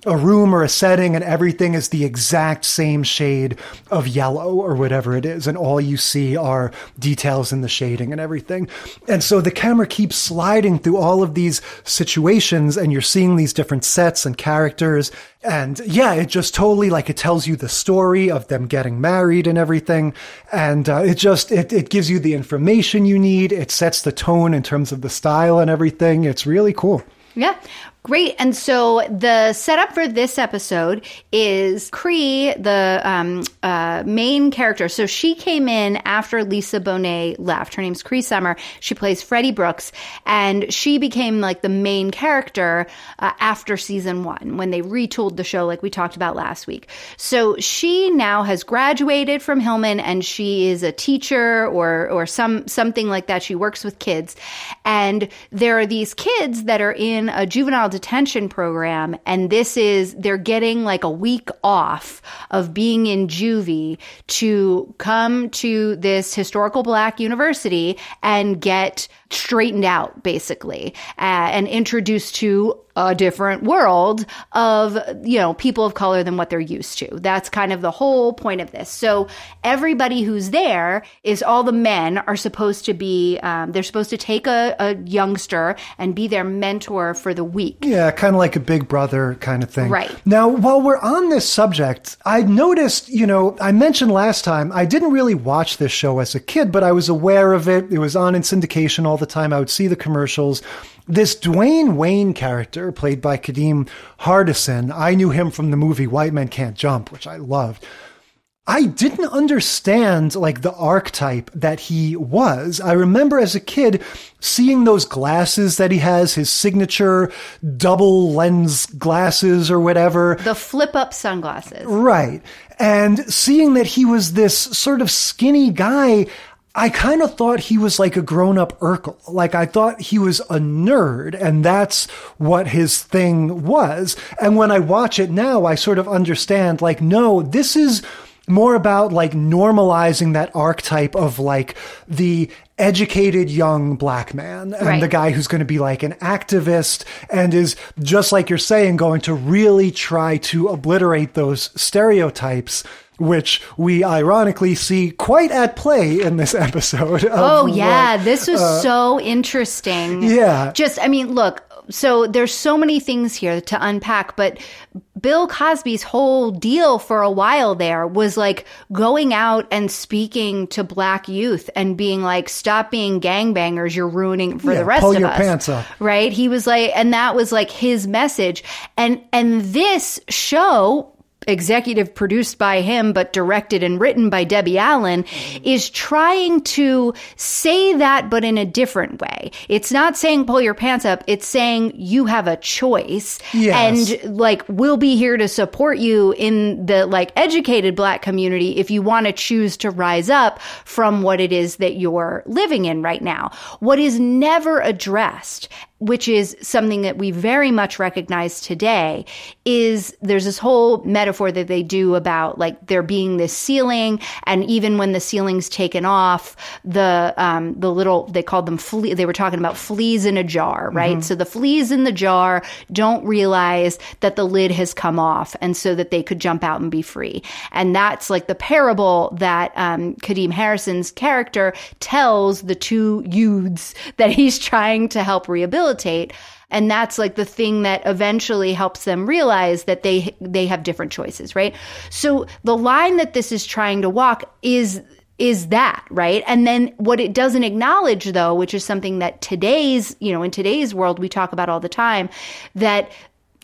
a room or a setting and everything is the exact same shade of yellow or whatever it is. And all you see are details in the shading and everything. And so the camera keeps sliding through all of these situations and you're seeing these different sets and characters. And yeah, it just totally like it tells you the story of them getting married and everything. And uh, it just, it, it gives you the information you need. It sets the tone in terms of the style and everything. It's really cool. Yeah. Great. And so the setup for this episode is Cree, the um, uh, main character. So she came in after Lisa Bonet left. Her name's Cree Summer. She plays Freddie Brooks, and she became like the main character uh, after season one when they retooled the show, like we talked about last week. So she now has graduated from Hillman, and she is a teacher or or some something like that. She works with kids, and there are these kids that are in a juvenile detention program and this is they're getting like a week off of being in juvie to come to this historical black university and get straightened out basically uh, and introduced to a different world of you know people of color than what they're used to that's kind of the whole point of this so everybody who's there is all the men are supposed to be um, they're supposed to take a, a youngster and be their mentor for the week Yeah, kind of like a big brother kind of thing. Right. Now, while we're on this subject, I noticed, you know, I mentioned last time, I didn't really watch this show as a kid, but I was aware of it. It was on in syndication all the time. I would see the commercials. This Dwayne Wayne character, played by Kadeem Hardison, I knew him from the movie White Men Can't Jump, which I loved. I didn't understand like the archetype that he was. I remember as a kid seeing those glasses that he has, his signature double lens glasses or whatever. the flip up sunglasses Right. And seeing that he was this sort of skinny guy, I kind of thought he was like a grown up Urkel. Like I thought he was a nerd and that's what his thing was. And when I watch it now, I sort of understand like, no, this is more about like normalizing that archetype of like the educated young black man and Right. the guy who's going to be like an activist and is just like you're saying going to really try to obliterate those stereotypes which we ironically see quite at play in this episode Oh yeah, this was uh, so interesting. yeah. Just I mean, look, so there's so many things here to unpack, but Bill Cosby's whole deal for a while there was like going out and speaking to black youth and being like, stop being gangbangers, you're ruining for Yeah, the rest pull of your us. pants up. Right? He was like and that was like his message. And and this show executive produced by him but directed and written by Debbie Allen is trying to say that but in a different way. It's not saying pull your pants up, it's saying you have a choice Yes. and like we'll be here to support you in the like educated black community if you want to choose to rise up from what it is that you're living in right now. What is never addressed which is something that we very much recognize today is there's this whole metaphor that they do about like there being this ceiling and even when the ceiling's taken off the um the little they called them flea they were talking about fleas in a jar right? So the fleas in the jar don't realize that the lid has come off and so that they could jump out and be free. And that's like the parable that um Kadeem Hardison's character tells the two youths that he's trying to help rehabilitate and that's like the thing that eventually helps them realize that they they have different choices right? So the line that this is trying to walk is is that right? And then what it doesn't acknowledge though which is something that today's you know in today's world we talk about all the time that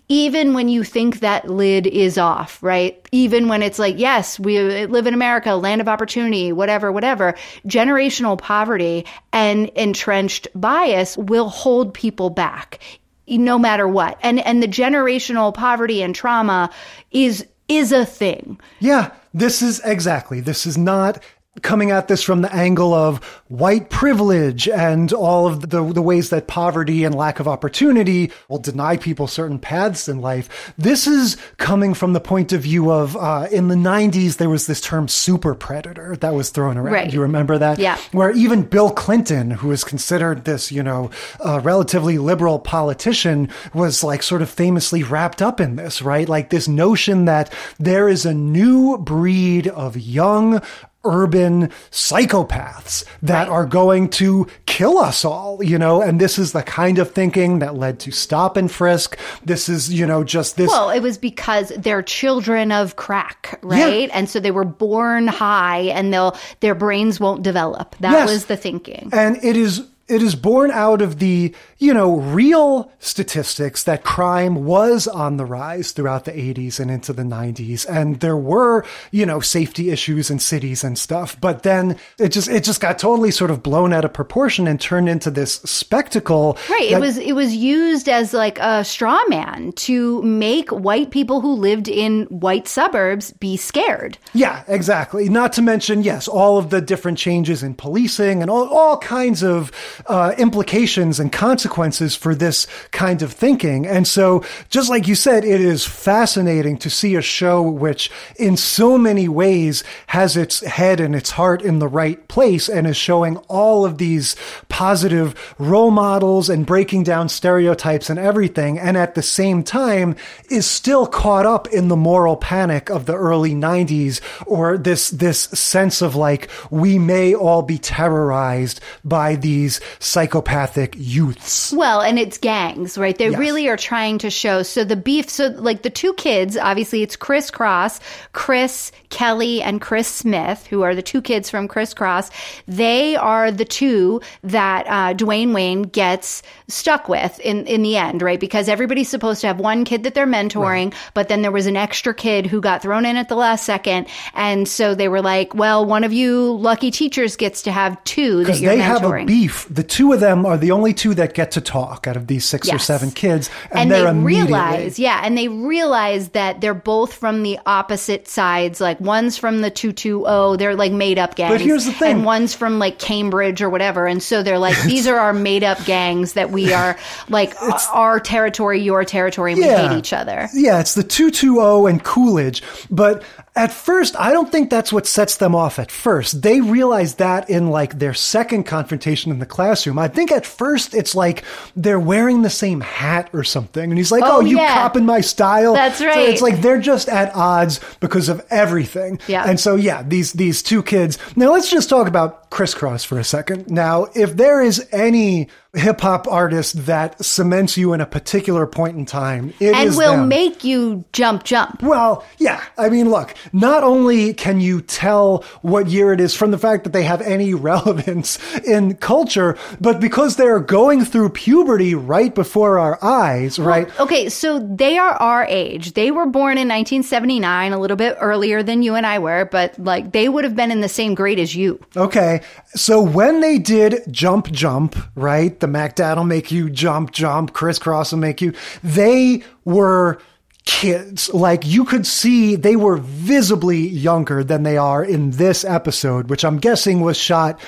even when you think that lid is off, right? Even when it's like, yes, we live in America, land of opportunity, whatever, whatever, generational poverty and entrenched bias will hold people back no matter what. And and the generational poverty and trauma is is a thing. Yeah, this is exactly. This is not coming at this from the angle of white privilege and all of the, the ways that poverty and lack of opportunity will deny people certain paths in life. This is coming from the point of view of, uh, in the 90s, there was this term super predator that was thrown around. Right. You remember that? Yeah. Where even Bill Clinton, who is considered this, you know, uh, relatively liberal politician, was like sort of famously wrapped up in this, right? Like this notion that there is a new breed of young, urban psychopaths that are going to kill us all, you know, and this is the kind of thinking that led to stop and frisk. This is, you know, just this. Well, it was because they're children of crack, right? And so they were born high and they'll their brains won't develop. That Yes. was the thinking. And it is it is born out of the, you know, real statistics that crime was on the rise throughout the 80s and into the 90s. And there were, you know, safety issues in cities and stuff. But then it just it just got totally sort of blown out of proportion and turned into this spectacle. Right. It was it was used as like a straw man to make white people who lived in white suburbs be scared. Yeah, exactly. Not to mention, yes, all of the different changes in policing and all, all kinds of uh, implications and consequences for this kind of thinking. And so, just like you said, it is fascinating to see a show which, in so many ways, has its head and its heart in the right place and is showing all of these positive role models and breaking down stereotypes and everything. And at the same time, is still caught up in the moral panic of the early 90s or this, this sense of like, we may all be terrorized by these psychopathic youths. Well, and it's gangs, right? They Yes. really are trying to show. So the beef, so like the two kids, obviously it's Kriss Kross, Chris Kelly, and Chris Smith, who are the two kids from Kriss Kross. They are the two that uh, Dwayne Wayne gets stuck with in, in the end, right? Because everybody's supposed to have one kid that they're mentoring, but then there was an extra kid who got thrown in at the last second. And so they were like, well, one of you lucky teachers gets to have two that Because you're they have a beef. The two of them are the only two that get to talk out of these six or seven kids. And, and immediately- realize, yeah, and they realize that they're both from the opposite sides. Like one's from the two two zero, they're like made up gangs. But here's the thing. and one's from like Cambridge or whatever, and so they're like, these are our made up gangs that we are like our territory, your territory, and we hate each other. Yeah, it's the 220 and Coolidge. But at first, I don't think that's what sets them off at first. They realize that in like their second confrontation in the classroom. I think at first it's like they're wearing the same hat or something. And he's like, oh, Oh, you yeah. copping my style? That's right. So it's like they're just at odds because of everything. Yeah. And so, yeah, these, these two kids. Now let's just talk about Kriss Kross for a second. Now, if there is any hip hop artist that cements you in a particular point in time, it and will them. make you jump, jump. Well, yeah. I mean, look, not only can you tell what year it is from the fact that they have any relevance in culture, but because they're going through puberty right before our eyes, right? Okay, so they are our age. They were born in 1979, a little bit earlier than you and I were, but like they would have been in the same grade as you. Okay. So when they did Jump Jump, right? The Mac Dad will make you jump, jump, Kriss Kross will make you, they were kids. Like you could see they were visibly younger than they are in this episode, which I'm guessing was shot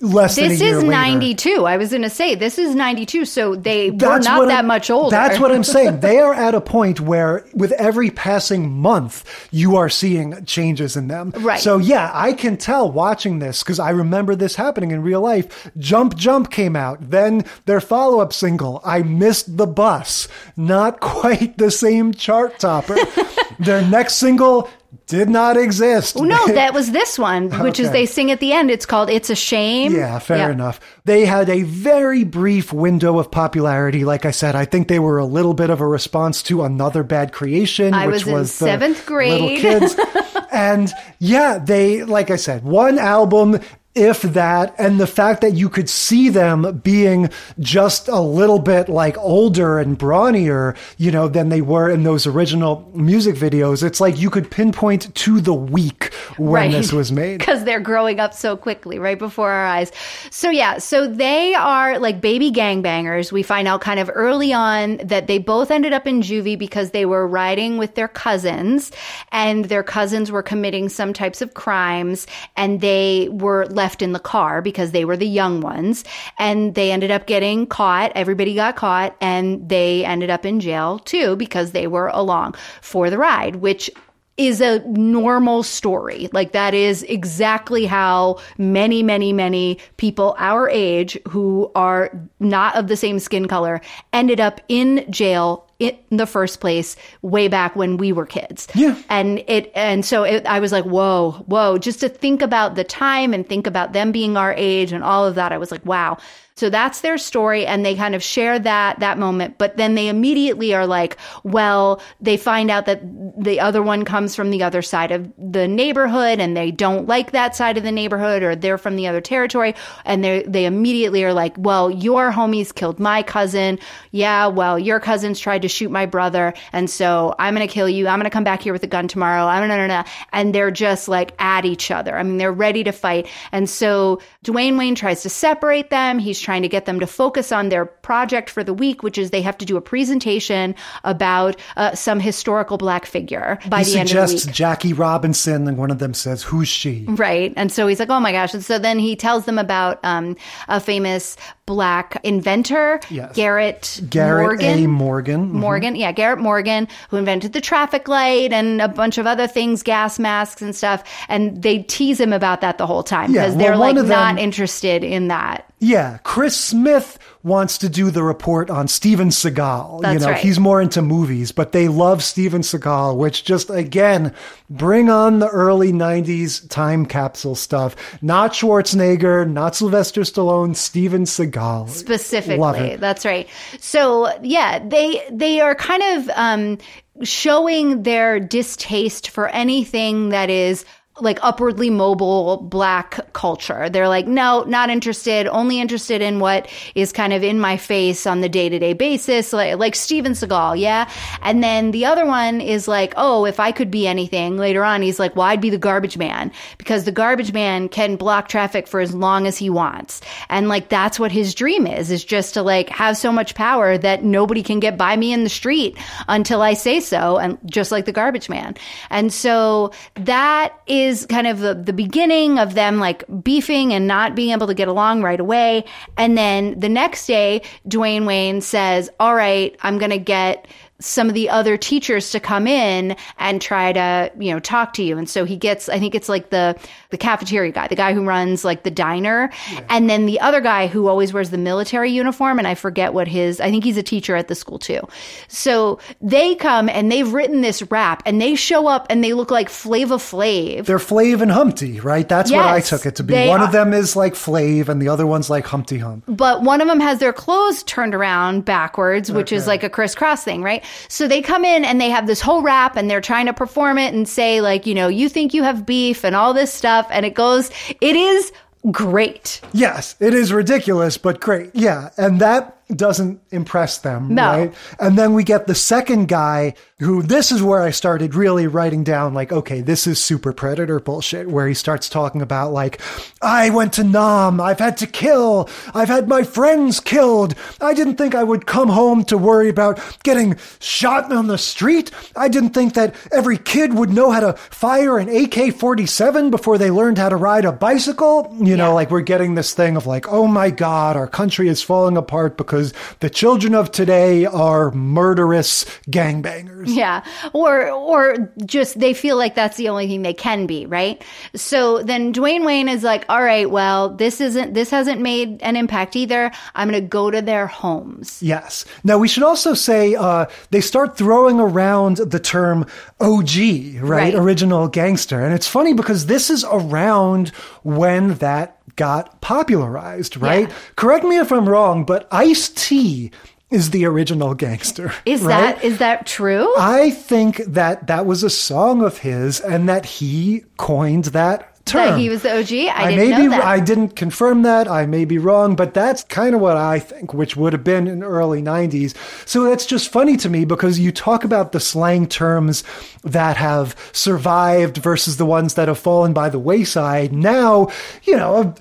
less This is later. 92. I was going to say this is 92, so they were not that I'm- much older. That's what I'm saying. They are at a point where, with every passing month, you are seeing changes in them. Right. So yeah, I can tell watching this because I remember this happening in real life. Jump Jump came out. Then their follow-up single, I Missed the Bus. Not quite the same chart topper. their next single did not exist. no, that was this one, which is they sing at the end. It's called "It's a Shame." Yeah, fair Yeah. enough. They had a very brief window of popularity. Like I said, I think they were a little bit of a response to another bad creation, I which was in was the seventh grade. little kids. and yeah, they, like I said, one album. If that, and the fact that you could see them being just a little bit like older and brawnier, you know, than they were in those original music videos, it's like you could pinpoint to the week when this was made. because they're growing up so quickly right before our eyes. So yeah, so they are like baby gangbangers. We find out kind of early on that they both ended up in juvie because they were riding with their cousins and their cousins were committing some types of crimes and they were left in the car because they were the young ones and they ended up getting caught. Everybody got caught and they ended up in jail too because they were along for the ride, which is a normal story. Like that is exactly how many, many, many people our age who are not of the same skin color ended up in jail in the first place way back when we were kids. Yeah. And it and so it, I was like, whoa, whoa, just to think about the time and think about them being our age and all of that. I was like, wow. So that's their story and they kind of share that that moment, but then they immediately are like, well, they find out that the other one comes from the other side of the neighborhood and they don't like that side of the neighborhood or they're from the other territory and they they immediately are like, well, your homies killed my cousin. Yeah, well, your cousins tried to shoot my brother and so I'm going to kill you. I'm going to come back here with a gun tomorrow. I'm going to and they're just like at each other. I mean, they're ready to fight. And so Dwayne Wayne tries to separate them. He's trying to get them to focus on their project for the week, which is they have to do a presentation about uh, some historical black figure by he the end of the suggests. Jackie Robinson, and one of them says, "Who's she?" Right. And so he's like, oh my gosh. And so then he tells them about um, a famous black inventor, Yes. Garrett, Garrett Morgan. A. Morgan. Mhm. Morgan, yeah, Garrett Morgan, who invented the traffic light and a bunch of other things, gas masks and stuff. And they tease him about that the whole time Yeah, because well, they're like of not interested in that. Yeah, Chris Smith wants to do the report on Steven Seagal. That's you know, right. he's more into movies, but they love Steven Seagal, which just again bring on the early '90s time capsule stuff. Not Schwarzenegger, not Sylvester Stallone, Steven Seagal. Specifically that's right so yeah they they are kind of um showing their distaste for anything that is like upwardly mobile black culture. They're like, no, not interested, only interested in what is kind of in my face on the day to day basis, like, like Steven Seagal, yeah? And then the other one is like, oh, if I could be anything later on, he's like, well, I'd be the garbage man because the garbage man can block traffic for as long as he wants. And like, that's what his dream is, is just to like have so much power that nobody can get by me in the street until I say so. And just like the garbage man. And so that is kind of the, the beginning of them like beefing and not being able to get along right away. And then the next day, Dwayne Wayne says, all right, I'm going to get some of the other teachers to come in and try to, you know, talk to you. And so he gets, I think it's like the, the cafeteria guy, the guy who runs like the diner. And then the other guy who always wears the military uniform. And I forget what his, I think he's a teacher at the school too. So they come and they've written this rap and they show up and they look like Flavor Flav. They're they're Flav and Humpty, right? That's what I took it to be. One are- of them is like Flav, and the other one's like Humpty Hump. but one of them has their clothes turned around backwards, which is like a Kriss Kross thing, right? So they come in and they have this whole rap and they're trying to perform it and say, like, you know, you think you have beef and all this stuff. And it goes, it is great. Yes, it is ridiculous, but great. Yeah, and that doesn't impress them, No. right? And then we get the second guy who this is where I started really writing down like, okay, this is super predator bullshit where he starts talking about like, I went to Nam, I've had to kill, I've had my friends killed. I didn't think I would come home to worry about getting shot on the street. I didn't think that every kid would know how to fire an AK-47 before they learned how to ride a bicycle. You know, like we're getting this thing of like, oh my God, our country is falling apart because the children of today are murderous gangbangers. Yeah. Or or just they feel like that's the only thing they can be, right? So then Dwayne Wayne is like, "All right, well, this isn't this hasn't made an impact either. I'm going to go to their homes." Yes. Now we should also say uh, they start throwing around the term OG, right? Right. Original gangster, and it's funny because this is around when that got popularized, right? Yeah. Correct me if I'm wrong, but Ice T is the original gangster. Is right? that is that true? I think that that was a song of his, and that he coined that term. that he was the OG? I, I didn't may know be, that. I didn't confirm that. I may be wrong, but that's kind of what I think, which would have been in early 90s. So that's just funny to me because you talk about the slang terms that have survived versus the ones that have fallen by the wayside. Now, you know, a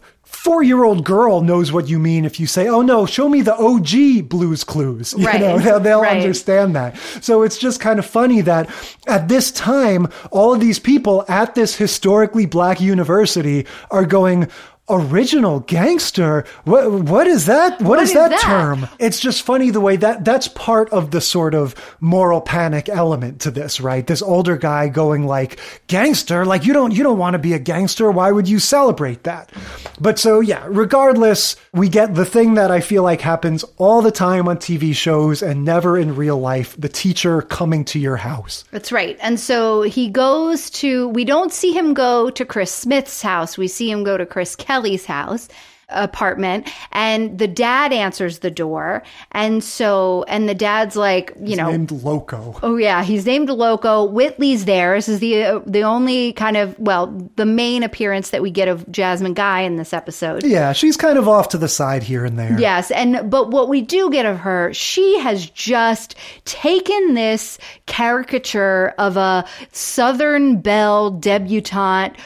four year old girl knows what you mean if you say, oh no, show me the OG Blues Clues. You Right. know, they'll, they'll Right. understand that. So it's just kind of funny that at this time, all of these people at this historically black university are going, original gangster? What what is that? What is, is that, that? term? It's just funny the way that that's part of the sort of moral panic element to this right? This older guy going like gangster? Like you don't you don't want to be a gangster. Why would you celebrate that? But so yeah regardless we get the thing that i feel like happens all the time on tv shows and never in real life the teacher coming to your house. That's right. And so he goes to, we don't see him go to Chris Smith's house. We see him go to Chris Kelly's house apartment and the dad answers the door and so and the dad's like you know named loco Oh yeah, he's named Loco. Whitley's there. This is the uh, the only kind of well, the main appearance that we get of Jasmine Guy in this episode. yeah she's kind of off to the side here and there Yes, and but what we do get of her, she has just taken this caricature of a Southern Belle debutante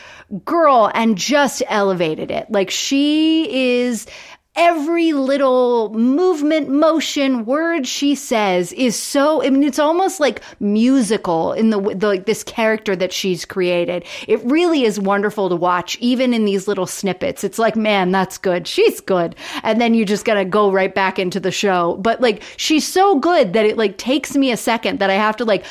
girl and just elevated it. Like she is every little movement, motion, word she says is so I mean it's almost like musical in the, the like this character that she's created. It really is wonderful to watch even in these little snippets. It's like, man, that's good. She's good. And then you just got to go right back into the show. But like she's so good that it like takes me a second that I have to like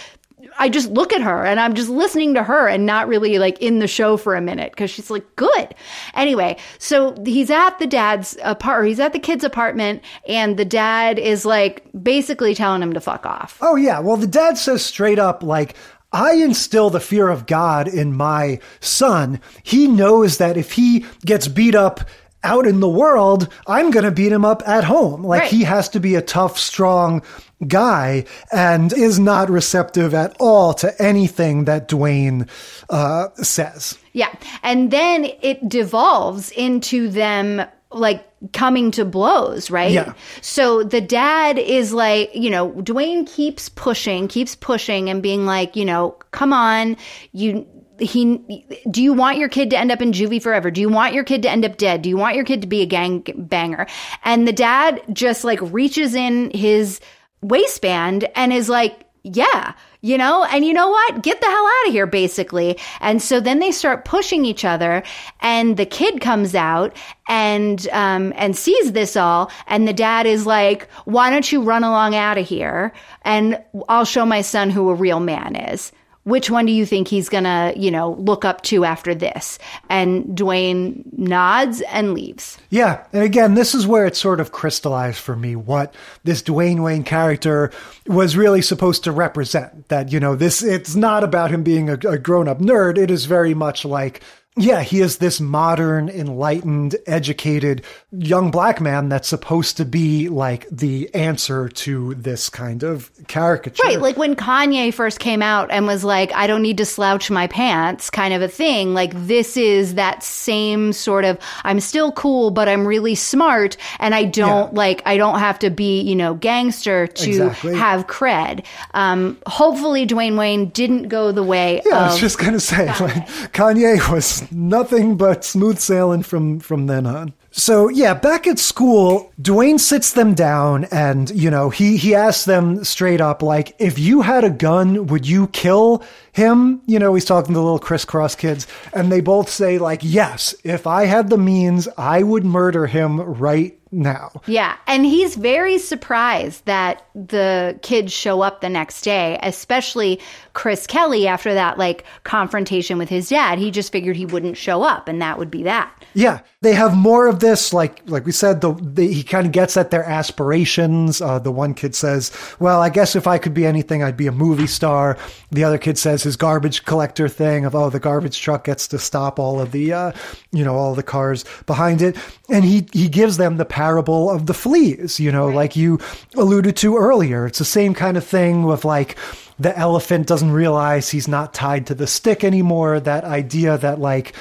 I just look at her and I'm just listening to her and not really like in the show for a minute because she's like good. Anyway, so he's at the dad's apartment, he's at the kid's apartment, and the dad is like basically telling him to fuck off. Oh, yeah. Well, the dad says straight up, like, I instill the fear of God in my son. He knows that if he gets beat up out in the world, I'm going to beat him up at home. Like, Right. he has to be a tough, strong guy and is not receptive at all to anything that Dwayne uh, says. Yeah. And then it devolves into them like coming to blows, right? Yeah. So the dad is like, you know, Dwayne keeps pushing, keeps pushing and being like, you know, come on, you he do you want your kid to end up in juvie forever? Do you want your kid to end up dead? Do you want your kid to be a gang banger? And the dad just like reaches in his waistband and is like, yeah, you know, and you know what? Get the hell out of here, basically. And so then they start pushing each other, and the kid comes out and um, and sees this all, and the dad is like, "Why don't you run along out of here, and I'll show my son who a real man is." Which one do you think he's gonna, you know, look up to after this? And Dwayne nods and leaves. Yeah, and again, this is where it sort of crystallized for me what this Dwayne Wayne character was really supposed to represent. That you know, this it's not about him being a, a grown up nerd. It is very much like yeah, he is this modern, enlightened, educated young black man that's supposed to be like the answer to this kind of caricature. Right. Like when Kanye first came out and was like, I don't need to slouch my pants kind of a thing. Like this is that same sort of, I'm still cool, but I'm really smart. And I don't Yeah. like, I don't have to be, you know, gangster to Exactly. have cred. Um, hopefully Dwayne Wayne didn't go the way Yeah, I was just gonna say, like, Kanye was nothing but smooth sailing from from then on. So yeah, back at school, Dwayne sits them down and you know he he asks them straight up like, if you had a gun, would you kill him? You know, he's talking to the little Kriss Kross kids, and they both say like, yes, if I had the means, I would murder him right now. Yeah, and he's very surprised that the kids show up the next day, especially Chris Kelly after that like confrontation with his dad. He just figured he wouldn't show up and that would be that. Yeah, they have more of this. Like, like we said, the, the he kind of gets at their aspirations. Uh, the one kid says, "Well, I guess if I could be anything, I'd be a movie star." The other kid says his garbage collector thing of, "Oh, the garbage truck gets to stop all of the, uh, you know, all the cars behind it," and he he gives them the parable of the fleas. You know, like you alluded to earlier. It's the same kind of thing with like the elephant doesn't realize he's not tied to the stick anymore. That idea that like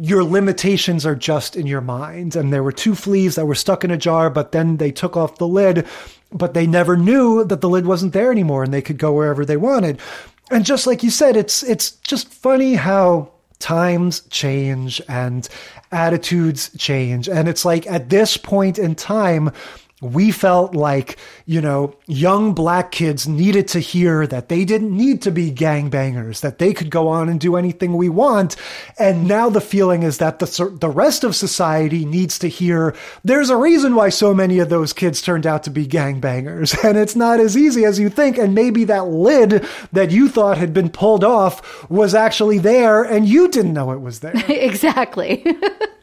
your limitations are just in your mind. And there were two fleas that were stuck in a jar, but then they took off the lid, but they never knew that the lid wasn't there anymore and they could go wherever they wanted. And just like you said, it's it's just funny how times change and attitudes change. And it's like at this point in time, we felt like, you know, young black kids needed to hear that they didn't need to be gangbangers, that they could go on and do anything we want. And now the feeling is that the, the rest of society needs to hear there's a reason why so many of those kids turned out to be gangbangers. And it's not as easy as you think. And maybe that lid that you thought had been pulled off was actually there and you didn't know it was there. exactly.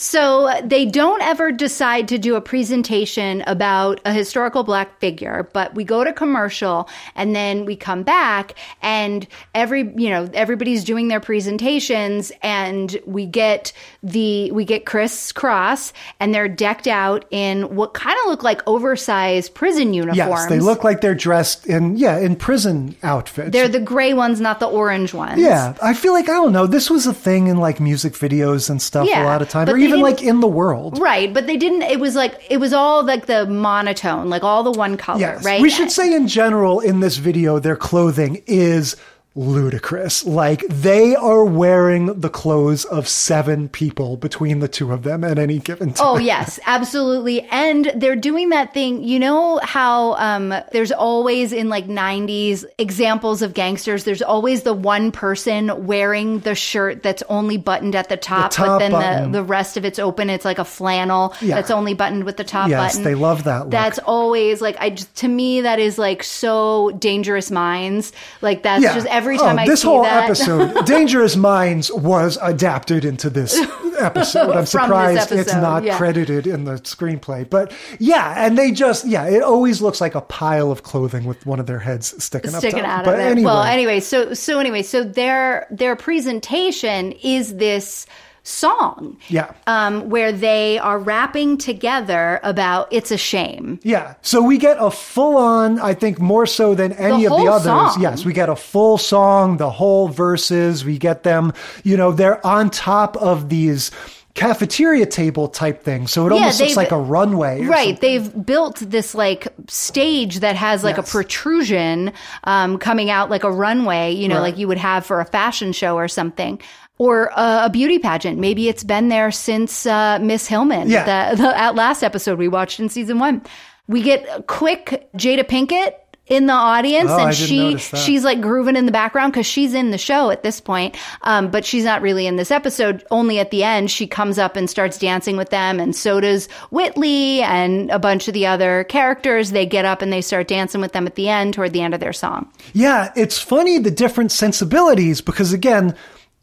So they don't ever decide to do a presentation about a historical black figure, but we go to commercial and then we come back and every, you know, everybody's doing their presentations and we get the, we get Kriss Kross and they're decked out in what kind of look like oversized prison uniforms. yes, they look like they're dressed in, yeah, in prison outfits. They're the gray ones, not the orange ones. Yeah, I feel like I don't know. This was a thing in like music videos and stuff Yeah, a lot of time, but or they even like in the world. Right, but they didn't. It was like it was all like the monotone, like all the one color, Yes, right? we should say in general in this video, their clothing is ludicrous. Like they are wearing the clothes of seven people between the two of them at any given time. Oh yes, absolutely. And they're doing that thing. You know how um, there's always in like '90s examples of gangsters. There's always the one person wearing the shirt that's only buttoned at the top, but top then button. the the rest of it's open. It's like a flannel Yeah. that's only buttoned with the top Yes, button. they love that look. That's always like I to me that is like so dangerous minds. Like that's just every Oh, time oh, I this whole that. episode, Dangerous Minds was adapted into this episode. I'm surprised it's not yeah. credited in the screenplay. But yeah, and they just yeah, it always looks like a pile of clothing with one of their heads sticking, sticking up out but of it. Anyway, Well, anyway, so so anyway, so their their presentation is this song. Yeah. Um, where they are rapping together about it's a shame. Yeah. So we get a full on, I think more so than any of the others. song. Yes, we get a full song, the whole verses. We get them, you know, they're on top of these cafeteria table type things. So it almost looks like a runway. Right. something. They've built this like stage that has like Yes. a protrusion um, coming out like a runway, you know, Right. like you would have for a fashion show or something. Or uh, a beauty pageant. Maybe it's been there since uh, Miss Hillman. Yeah. The, the at last episode we watched in season one. We get quick Jada Pinkett in the audience Oh, and she she's like grooving in the background because she's in the show at this point um, but she's not really in this episode only at the end she comes up and starts dancing with them and so does whitley and a bunch of the other characters they get up and they start dancing with them at the end toward the end of their song Yeah, it's funny the different sensibilities because again,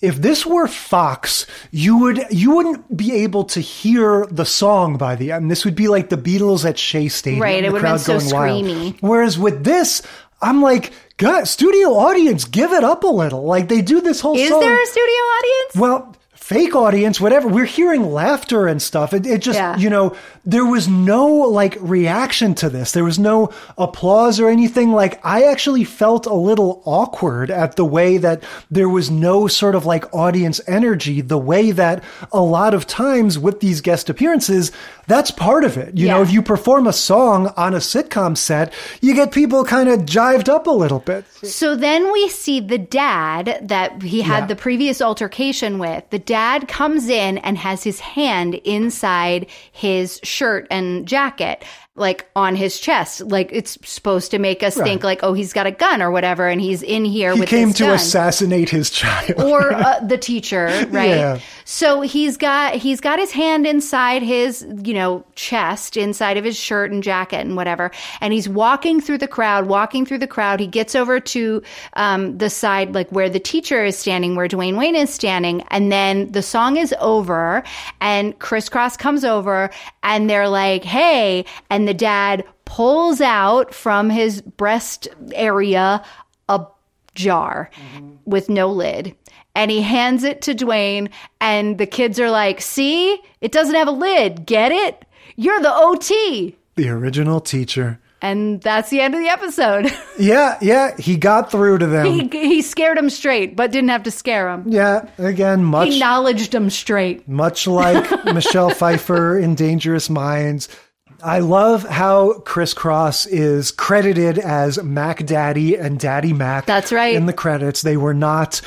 if this were Fox, you would you wouldn't be able to hear the song by the end. This would be like the Beatles at Shea Stadium. Right, it would've been so going wild. Whereas with this, I'm like, God, studio audience, give it up a little. Like they do this whole is song. there a studio audience Well, fake audience, whatever. We're hearing laughter and stuff. It, it just, Yeah. you know, there was no like reaction to this. There was no applause or anything. Like, I actually felt a little awkward at the way that there was no sort of like audience energy, the way that a lot of times with these guest appearances, that's part of it. You know, if you perform a song on a sitcom set, you get people kind of jived up a little bit. So then we see the dad that he had Yeah. the previous altercation with. The dad comes in and has his hand inside his shirt and jacket, like on his chest. Like it's supposed to make us Right. think like, oh, he's got a gun or whatever, and he's in here He with came to gun. assassinate his child. or uh, the teacher, right? Yeah. So he's got he's got his hand inside his you know chest, inside of his shirt and jacket and whatever, and he's walking through the crowd, walking through the crowd. He gets over to um, the side like where the teacher is standing, where Dwayne Wayne is standing, and then the song is over, and Kriss Kross comes over, and they're like, "Hey!" and the dad pulls out from his breast area a jar with no lid. And he hands it to Dwayne, and the kids are like, See, it doesn't have a lid. Get it? You're the OT. the original teacher. And that's the end of the episode. Yeah, yeah, he got through to them. he, he scared him straight, but didn't have to scare him. yeah, again, much He acknowledged him straight. much like Michelle Pfeiffer in Dangerous Minds. I love how Kriss Kross is credited as Mac Daddy and Daddy Mac. That's right. In the credits, they were not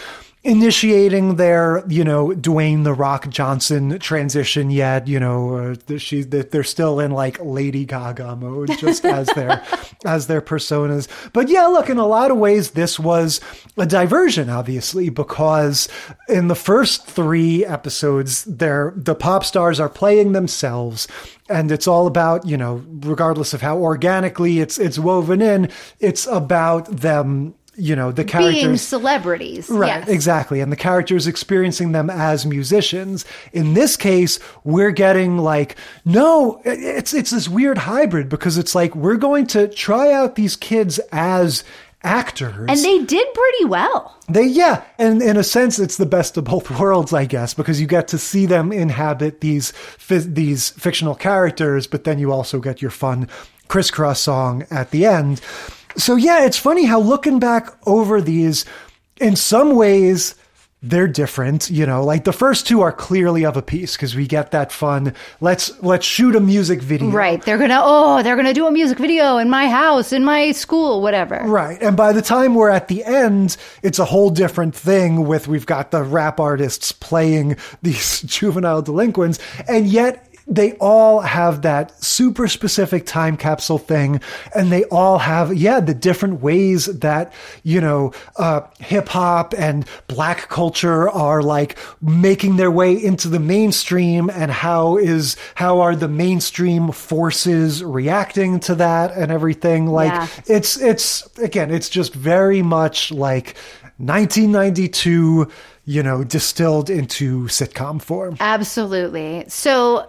initiating their, you know, Dwayne the Rock Johnson transition yet. You know, uh, she that they're still in like Lady Gaga mode, just as their as their personas. But yeah, look, in a lot of ways, this was a diversion, obviously, because in the first three episodes, they're the pop stars are playing themselves. And it's all about, you know, regardless of how organically it's it's woven in, it's about them, you know, the characters Being celebrities. Right, yes. exactly. And the characters experiencing them as musicians. In this case, we're getting like, no, it's, it's this weird hybrid because it's like, we're going to try out these kids as actors. And they did pretty well. They, yeah, and in a sense, it's the best of both worlds, I guess, because you get to see them inhabit these these fictional characters, but then you also get your fun Kriss Kross song at the end. So yeah, it's funny how looking back over these, in some ways. They're different, you know, like the first two are clearly of a piece because we get that fun. Let's, let's shoot a music video. Right. They're going to, oh, they're going to do a music video in my house, in my school, whatever. Right. And by the time we're at the end, it's a whole different thing with we've got the rap artists playing these juvenile delinquents. And yet they all have that super specific time capsule thing. And they all have, yeah, the different ways that, you know, uh, hip hop and black culture are like making their way into the mainstream and how is, how are the mainstream forces reacting to that and everything. Like, Yeah. it's it's again it's just very much like 1992 you know distilled into sitcom form Absolutely. So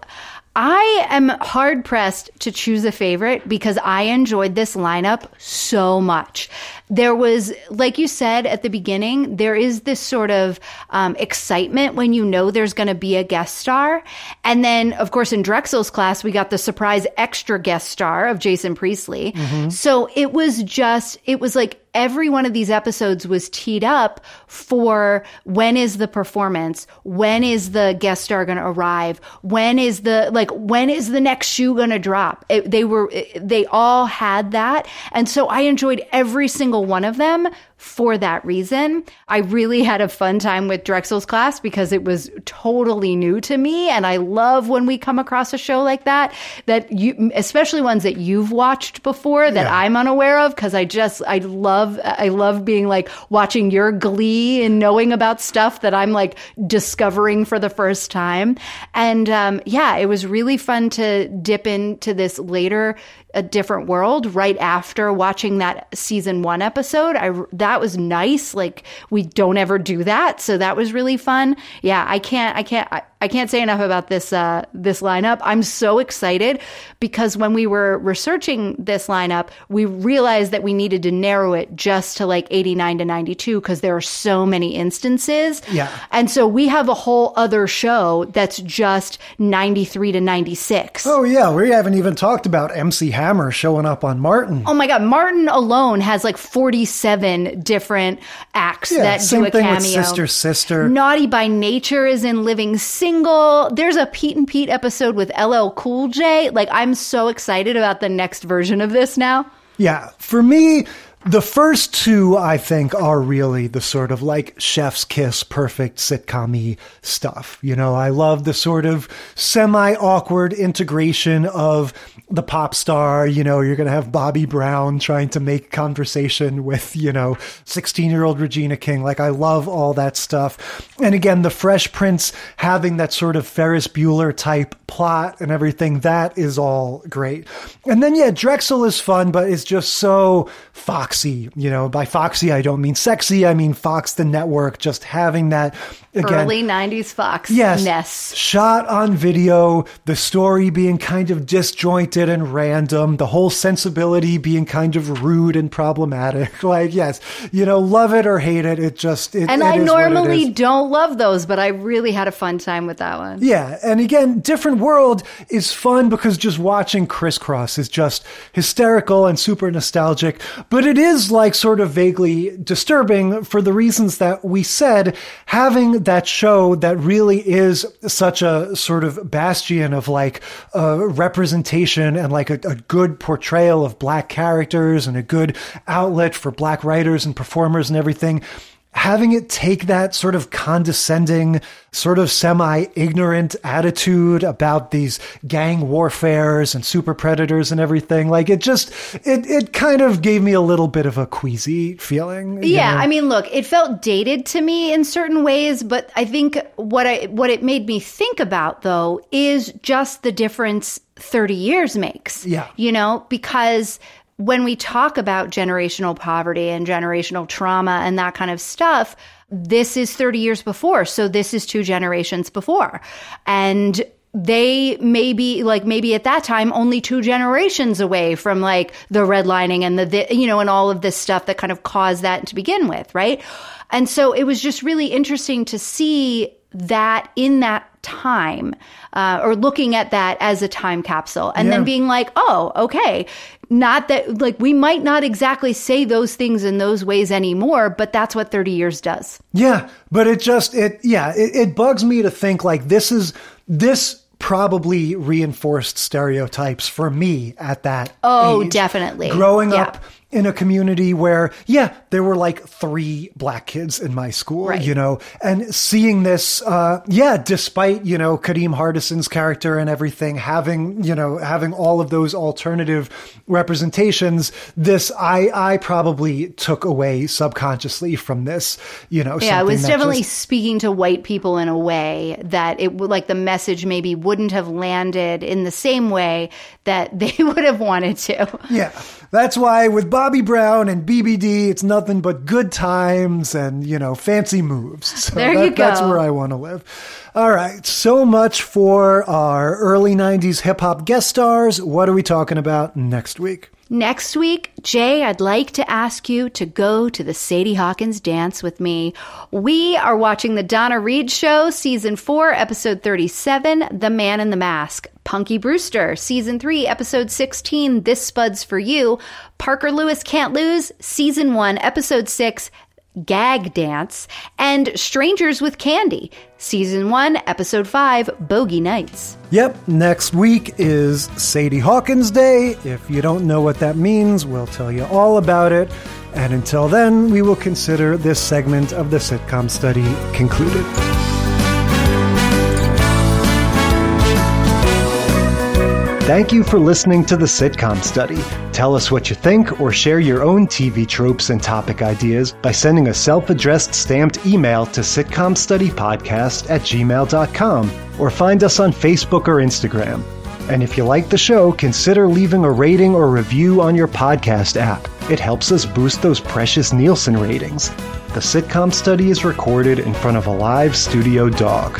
I am hard pressed to choose a favorite because I enjoyed this lineup so much. There was, like you said at the beginning, there is this sort of um, excitement when you know there's going to be a guest star. And then, of course, in Drexell's class, we got the surprise extra guest star of Jason Priestley. So it was just, it was like, every one of these episodes was teed up for when is the performance? When is the guest star going to arrive? When is the, like, when is the next shoe going to drop? It, they were, it, they all had that. And so I enjoyed every single one of them for that reason. I really had a fun time with Drexell's class because it was totally new to me. And I love when we come across a show like that, that you, especially ones that you've watched before that Yeah. I'm unaware of. Cause I just, I love, I love being like watching your glee and knowing about stuff that I'm like discovering for the first time. And, um, yeah, it was really fun to dip into this later a different world right after watching that season one episode. I that was nice. Like we don't ever do that, so that was really fun. Yeah, I can't, I can't, I, I can't say enough about this uh, this lineup. I'm so excited because when we were researching this lineup, we realized that we needed to narrow it just to like 89 to 92 because there are so many instances. Yeah. and so we have a whole other show that's just 93 to 96. Oh yeah, we haven't even talked about MC Hammer showing up on Martin. Oh my God, Martin alone has like 47 different acts Yeah, that do a cameo. Sister Sister. Naughty by Nature is in Living Single. There's a Pete and Pete episode with LL Cool J. Like, I'm so excited about the next version of this now. Yeah, for me, the first two I think are really the sort of like chef's kiss, perfect sitcom stuff. You know, I love the sort of semi awkward integration of the pop star. You know, you're going to have Bobby Brown trying to make conversation with, you know, 16 year old Regina King. Like, I love all that stuff. And again, the Fresh Prince having that sort of Ferris Bueller type plot and everything, that is all great. And then, yeah, Drexell is fun, but it's just so foxy. You know, by foxy, I don't mean sexy. I mean Fox, the network, just having that again. Early 90s Fox. Yes. Ness. Shot on video, the story being kind of disjointed and random, the whole sensibility being kind of rude and problematic. Like, yes, you know, love it or hate it. It just, it, And it I is what it normally don't love those, but I really had a fun time with that one. Yeah, and again, Different World is fun because just watching Kriss Kross is just hysterical and super nostalgic, but it is like sort of vaguely disturbing for the reasons that we said. Having that show that really is such a sort of bastion of like uh, representation and like a, a good portrayal of black characters and a good outlet for black writers and performers and everything having it take that sort of condescending, sort of semi ignorant attitude about these gang warfares and super predators and everything, like it just, it, it kind of gave me a little bit of a queasy feeling. Yeah, know? I mean, look, it felt dated to me in certain ways, but I think what I what it made me think about though is just the difference 30 years makes. Yeah. You know, because when we talk about generational poverty and generational trauma and that kind of stuff, this is 30 years before. So this is two generations before. And they may be like maybe at that time only two generations away from like the redlining and the, the you know and all of this stuff that kind of caused that to begin with right and so it was just really interesting to see that in that time uh, or looking at that as a time capsule and Yeah. then being like oh okay not that like we might not exactly say those things in those ways anymore but that's what 30 years does Yeah, but it just it yeah it, it bugs me to think like this is this probably reinforced stereotypes for me at that Oh, age. definitely. growing Yeah. up in a community where yeah there were like three black kids in my school Right. you know and seeing this uh yeah despite you know Kadeem Hardison's character and everything having you know having all of those alternative representations this I I probably took away subconsciously from this you know yeah, it was definitely just- speaking to white people in a way that it would like the message maybe wouldn't have landed in the same way that they would have wanted to. Yeah, that's why with Bobby Brown and BBD, it's nothing but good times and you know fancy moves. So There that- you That's where I want to live. All right, so much for our early '90s hip hop guest stars. What are we talking about next week? Next week, Jay, I'd like to ask you to go to the Sadie Hawkins dance with me. We are watching the Donna Reed Show, Season 4, Episode 37, The Man in the Mask. Punky Brewster, Season 3, Episode 16, This Spud's for You. Parker Lewis Can't Lose, Season 1, Episode 6, Gag Dance. And Strangers with Candy, Season 1, Episode 5, Bogey Nights. Yep, next week is Sadie Hawkins Day. If you don't know what that means, we'll tell you all about it. And until then, we will consider this segment of the sitcom study concluded. Thank you for listening to the Sitcom Study. Tell us what you think or share your own TV tropes and topic ideas by sending a self addressed stamped email to sitcomstudypodcast at gmail.com or find us on Facebook or Instagram. And if you like the show, consider leaving a rating or review on your podcast app. It helps us boost those precious Nielsen ratings. The Sitcom Study is recorded in front of a live studio dog.